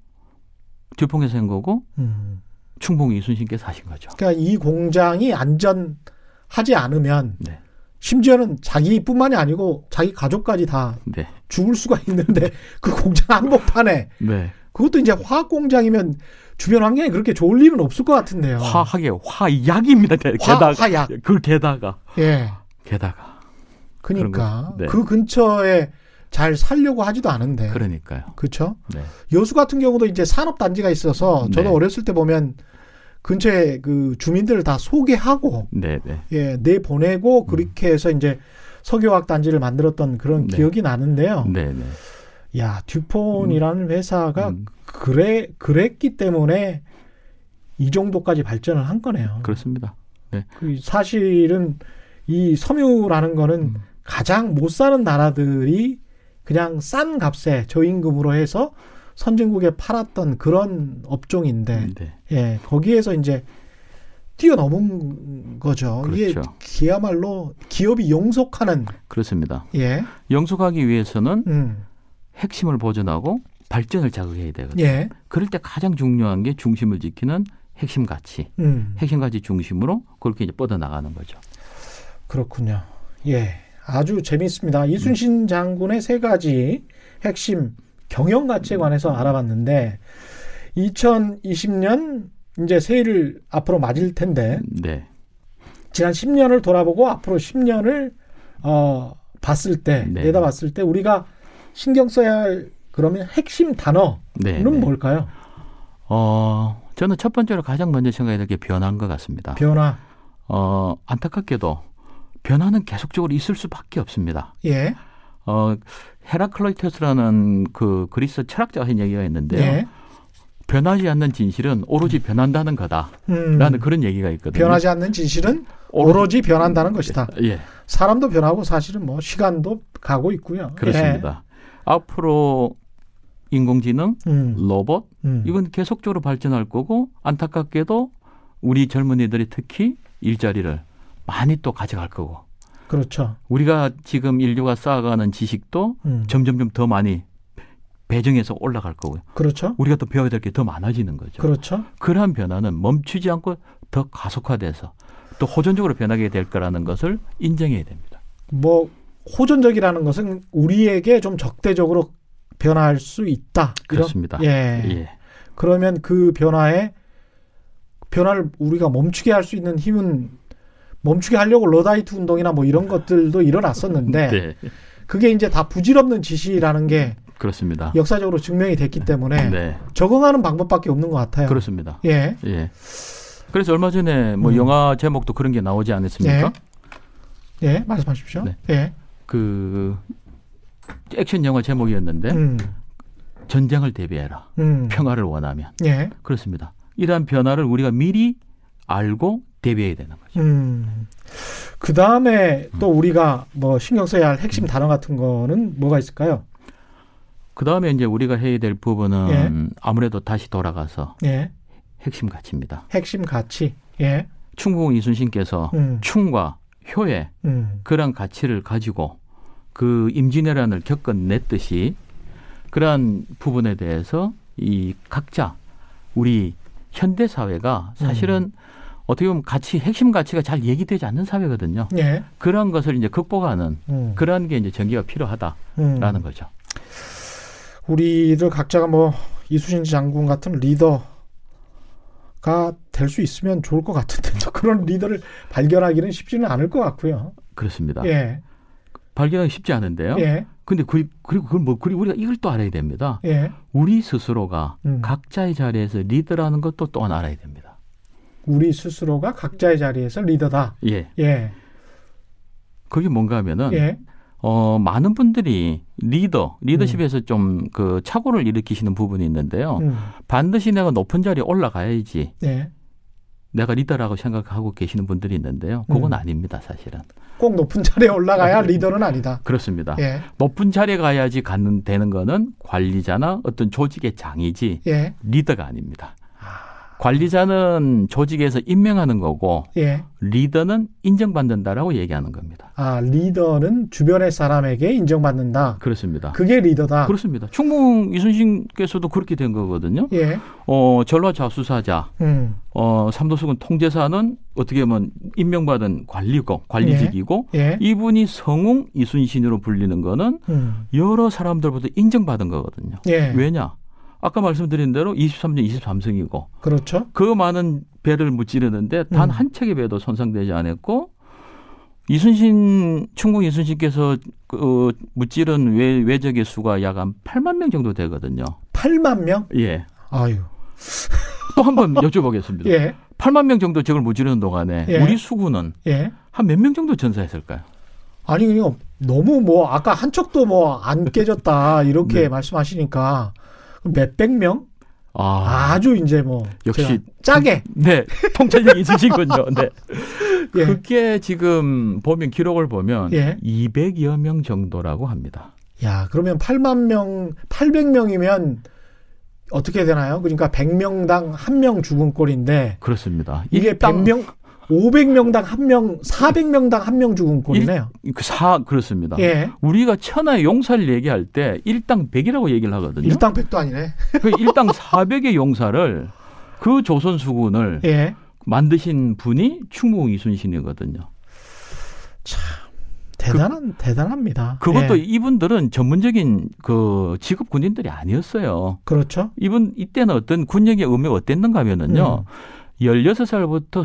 듀퐁에서 한 거고 음. 충북 이순신께서 하신 거죠. 그러니까 이 공장이 안전하지 않으면 네. 심지어는 자기뿐만이 아니고 자기 가족까지 다 네. 죽을 수가 있는데 그 공장 한복판에 네. 그것도 이제 화학 공장이면 주변 환경이 그렇게 좋을 일은 없을 것 같은데요. 화학의 화약입니다. 게- 화- 게다가 화약. 그 게다가 예. 게다가 그러니까 네. 그 근처에 잘 살려고 하지도 않은데. 그러니까요. 그렇죠? 네. 여수 같은 경우도 이제 산업 단지가 있어서 저도 네. 어렸을 때 보면 근처에 그 주민들을 다 소개하고 네, 네. 예, 내 보내고 그렇게 해서 이제 석유화학 단지를 만들었던 그런 네. 기억이 나는데요. 네, 네. 야, 듀폰이라는 회사가 음. 그래 그랬기 때문에 이 정도까지 발전을 한 거네요. 그렇습니다. 그 사실은 이 섬유라는 거는 음. 가장 못 사는 나라들이 그냥 싼 값에 저임금으로 해서 선진국에 팔았던 그런 업종인데 네. 예 거기에서 이제 뛰어넘은 거죠. 이게 그렇죠. 그야말로 기업이 용속하는 그렇습니다. 예, 영속하기 위해서는 음, 핵심을 보존하고 발전을 자극해야 되거든요. 예, 그럴 때 가장 중요한 게 중심을 지키는 핵심 가치. 음, 핵심 가치 중심으로 그렇게 이제 뻗어 나가는 거죠. 그렇군요. 예, 아주 재미있습니다. 이순신 장군의 세 가지 핵심 경영 가치에 관해서 알아봤는데 2020년 이제 새해를 앞으로 맞을 텐데 네. 지난 10년을 돌아보고 앞으로 10년을 어 봤을 때 네. 내다봤을 때 우리가 신경 써야 할 그러면 핵심 단어는 네. 네. 뭘까요? 어, 저는 첫 번째로 가장 먼저 생각해야 될 게 변화인 것 같습니다. 변화. 어, 안타깝게도 변화는 계속적으로 있을 수밖에 없습니다. 예. 어, 헤라클레이터스라는 그 그리스 철학자가 한 얘기가 있는데요. 예. 변하지 않는 진실은 오로지 변한다는 거다라는 음, 그런 얘기가 있거든요. 변하지 않는 진실은 오로지 변한다는 것이다. 예, 사람도 변하고 사실은 뭐 시간도 가고 있고요. 그렇습니다. 앞으로 인공지능, 예. 음, 로봇 음. 이건 계속적으로 발전할 거고 안타깝게도 우리 젊은이들이 특히 일자리를 많이 또 가져갈 거고 그렇죠. 우리가 지금 인류가 쌓아가는 지식도 음, 점점점 더 많이 배정해서 올라갈 거고요. 그렇죠. 우리가 또 배워야 될 게 더 많아지는 거죠. 그렇죠. 그러한 변화는 멈추지 않고 더 가속화돼서 또 호전적으로 변하게 될 거라는 것을 인정해야 됩니다. 뭐 호전적이라는 것은 우리에게 좀 적대적으로 변화할 수 있다. 그렇습니다. 예. 예. 그러면 그 변화에 변화를 우리가 멈추게 할 수 있는 힘은 멈추게 하려고 러다이트 운동이나 뭐 이런 것들도 일어났었는데 [LAUGHS] 네. 그게 이제 다 부질없는 짓이라는 게 그렇습니다. 역사적으로 증명이 됐기 때문에 네. 적응하는 방법밖에 없는 것 같아요. 그렇습니다. 예. 예. 그래서 얼마 전에 뭐 음. 영화 제목도 그런 게 나오지 않았습니까? 예, 말씀하십시오. 네. 예. 그 액션 영화 제목이었는데 음. 전쟁을 대비해라. 음. 평화를 원하면. 예. 그렇습니다. 이러한 변화를 우리가 미리 알고 대비해야 되는 거죠. 음. 그 다음에 또 우리가 뭐 신경 써야 할 핵심 단어 같은 거는 뭐가 있을까요? 그 다음에 이제 우리가 해야 될 부분은 예. 아무래도 다시 돌아가서 예. 핵심 가치입니다. 핵심 가치. 예. 충북 이순신께서 음. 충과 효에 음. 그러한 가치를 가지고 그 임진왜란을 겪어냈듯이 그러한 부분에 대해서 이 각자 우리 현대 사회가 사실은 어떻게 보면 가치 핵심 가치가 잘 얘기되지 않는 사회거든요. 예. 그러한 것을 이제 극복하는 음. 그러한 게 이제 전기가 필요하다라는 음. 거죠. 우리들 각자가 뭐 이수신 장군 같은 리더가 될 수 있으면 좋을 것 같은데 또 그런 리더를 발견하기는 쉽지는 않을 것 같고요. 그렇습니다. 예. 발견하기 쉽지 않은데요. 예. 근데 그, 그리고 그걸 뭐 그리고 우리가 이걸 또 알아야 됩니다. 예. 우리 스스로가 음. 각자의 자리에서 리더라는 것도 또한 알아야 됩니다. 우리 스스로가 각자의 자리에서 리더다. 예. 예. 그게 뭔가 하면은 예. 어, 많은 분들이 리더, 리더십에서 음. 좀그 착오를 일으키시는 부분이 있는데요. 음. 반드시 내가 높은 자리에 올라가야지 예. 내가 리더라고 생각하고 계시는 분들이 있는데요. 그건 음. 아닙니다, 사실은. 꼭 높은 자리에 올라가야 리더는 아니다. 그렇습니다. 예. 높은 자리에 가야지 갖는 되는 거는 관리자나 어떤 조직의 장이지 예. 리더가 아닙니다. 관리자는 조직에서 임명하는 거고 예. 리더는 인정받는다라고 얘기하는 겁니다. 아, 리더는 주변의 사람에게 인정받는다. 그렇습니다. 그게 리더다. 그렇습니다. 충북 이순신께서도 그렇게 된 거거든요. 예. 어, 전라자수사자, 음. 어, 삼도수군 통제사는 어떻게 보면 임명받은 관리고, 관리직이고, 예. 이분이 성웅 이순신으로 불리는 거는 음. 여러 사람들부터 인정받은 거거든요. 예. 왜냐? 아까 말씀드린 대로 23년 23승이고, 그렇죠. 그 많은 배를 무찌르는데 단 음. 한 척의 배도 손상되지 않았고, 이순신, 충북 이순신께서 그 무찌른 외, 외적의 수가 약 한 8만 명 정도 되거든요. 8만 명? 예. 아유. 또 한 번 [LAUGHS] 여쭤보겠습니다. 예. 8만 명 정도 적을 무찌르는 동안에 예. 우리 수군은 예. 한몇 명 정도 전사했을까요? 아니 그냥 너무 뭐 아까 한 척도 뭐 안 깨졌다 이렇게 네. 말씀하시니까 몇백 명 아, 아주 이제 뭐 역시 짜게 네 통찰력이 있으시군요. [LAUGHS] 네. 예. 그게 지금 보면 기록을 보면 예. 200여 명 정도라고 합니다. 야 그러면 8만 명 800명이면 어떻게 되나요? 그러니까 100명당 한 명 죽은 꼴인데 그렇습니다. 이게 일당 100명 500명당 한 명 400명당 한 명 죽은 꼴이네요. 그사 그렇습니다. 예. 우리가 천하의 용사를 얘기할 때 일당 100이라고 얘기를 하거든요. 일당 100도 아니네. 그 일당 400의 용사를 그 조선 수군을 예. 만드신 분이 충무 이순신이거든요. 대단한 대단합니다. 그것도 예. 이분들은 전문적인 그 직업 군인들이 아니었어요. 그렇죠. 이분 이때는 어떤 군역의 의미가 어땠는가 하면은요. 음. 16살부터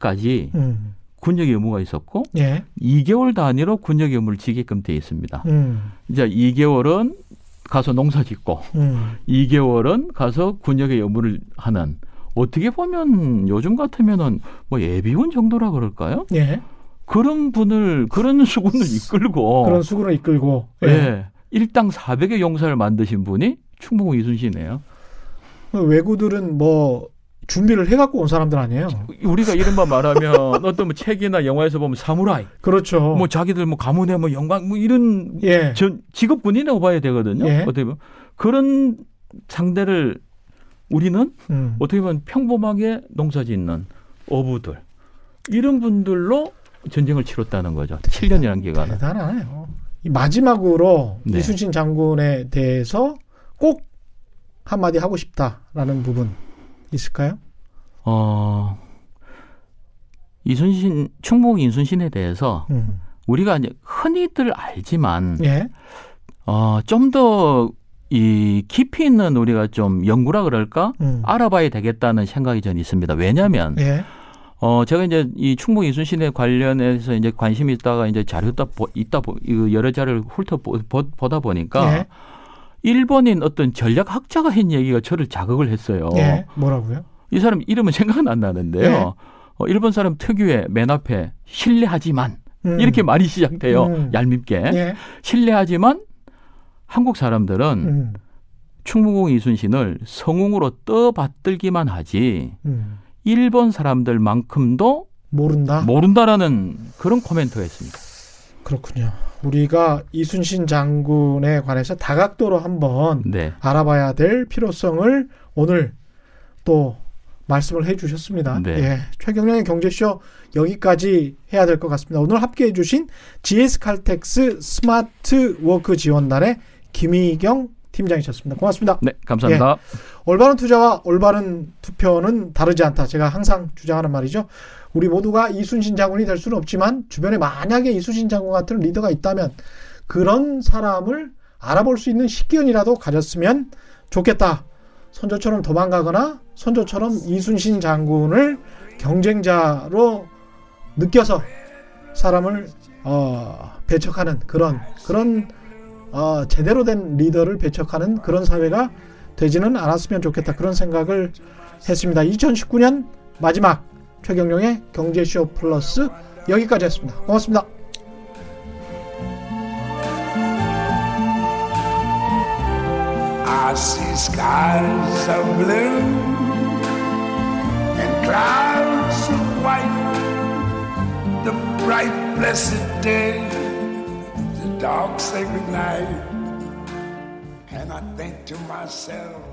60까지 음. 군역의 의무가 있었고 예. 2개월 단위로 군역의 의무를 지게끔 돼 있습니다. 음. 이제 2개월은 가서 농사 짓고 음. 2개월은 가서 군역의 의무를 하는 어떻게 보면 요즘 같으면은 뭐 예비군 정도라 그럴까요? 예. 그런 분을 그런 [LAUGHS] 수군을 이끌고 그런 수군을 이끌고 예. 예. 일당 400의 용사를 만드신 분이 충북 이순신이에요. 외구들은 뭐 준비를 해갖고 온 사람들 아니에요. 우리가 이른바 말하면 어떤 뭐 책이나 영화에서 보면 사무라이, 그렇죠. 뭐 자기들 뭐 가문의 뭐 영광 뭐 이런 예. 전 직업 군인이라고 봐야 되거든요. 예. 어떻게 보면 그런 상대를 우리는 음. 어떻게 보면 평범하게 농사짓는 어부들 이런 분들로 전쟁을 치렀다는 거죠. 7년이라는 기간은. 대단하네요. 이 마지막으로 네. 이순신 장군에 대해서 꼭 한마디 하고 싶다라는 부분 있을까요? 어 이순신 충북 인순신에 대해서 음. 우리가 이제 흔히들 알지만 예. 어, 좀 더 이 깊이 있는 우리가 좀 연구라 그럴까 음. 알아봐야 되겠다는 생각이 저는 있습니다. 왜냐하면 예. 어 제가 이제 이 충북 이순신에 관련해서 이제 관심이 있다가 이제 자료 있다 보, 있다 여러 자료를 훑어 보, 보, 다 보니까 예. 일본인 어떤 전략학자가 한 얘기가 저를 자극을 했어요. 예. 뭐라고요? 이 사람 이름은 생각은 안 나는데요. 예. 어, 일본 사람 특유의 맨 앞에 신뢰하지만 음. 이렇게 말이 시작돼요. 음. 얄밉게 예. 신뢰하지만 한국 사람들은 음. 충무공 이순신을 성웅으로 떠받들기만 하지 음. 일본 사람들만큼도 모른다. 모른다라는 그런 코멘트가 있습니다. 그렇군요. 우리가 이순신 장군에 관해서 다각도로 한번 네. 알아봐야 될 필요성을 오늘 또 말씀을 해주셨습니다. 네. 예, 최경련의 경제쇼 여기까지 해야 될 것 같습니다. 오늘 함께해주신 GS칼텍스 스마트 워크 지원단의 김희경 팀장이셨습니다. 고맙습니다. 네, 감사합니다. 올바른 투자와 올바른 투표는 다르지 않다. 제가 항상 주장하는 말이죠. 우리 모두가 이순신 장군이 될 수는 없지만 주변에 만약에 이순신 장군 같은 리더가 있다면 그런 사람을 알아볼 수 있는 식견이라도 가졌으면 좋겠다. 선조처럼 도망가거나 선조처럼 이순신 장군을 경쟁자로 느껴서 사람을 어, 배척하는 그런 그런 어, 제대로 된 리더를 배척하는 그런 사회가 되지는 않았으면 좋겠다 그런 생각을 했습니다. 2019년 마지막 최경영의 경제쇼 플러스 여기까지 했습니다. 고맙습니다. I see skies of blue and clouds of white. The bright, blessed day, the dark, sacred night. And I think to myself,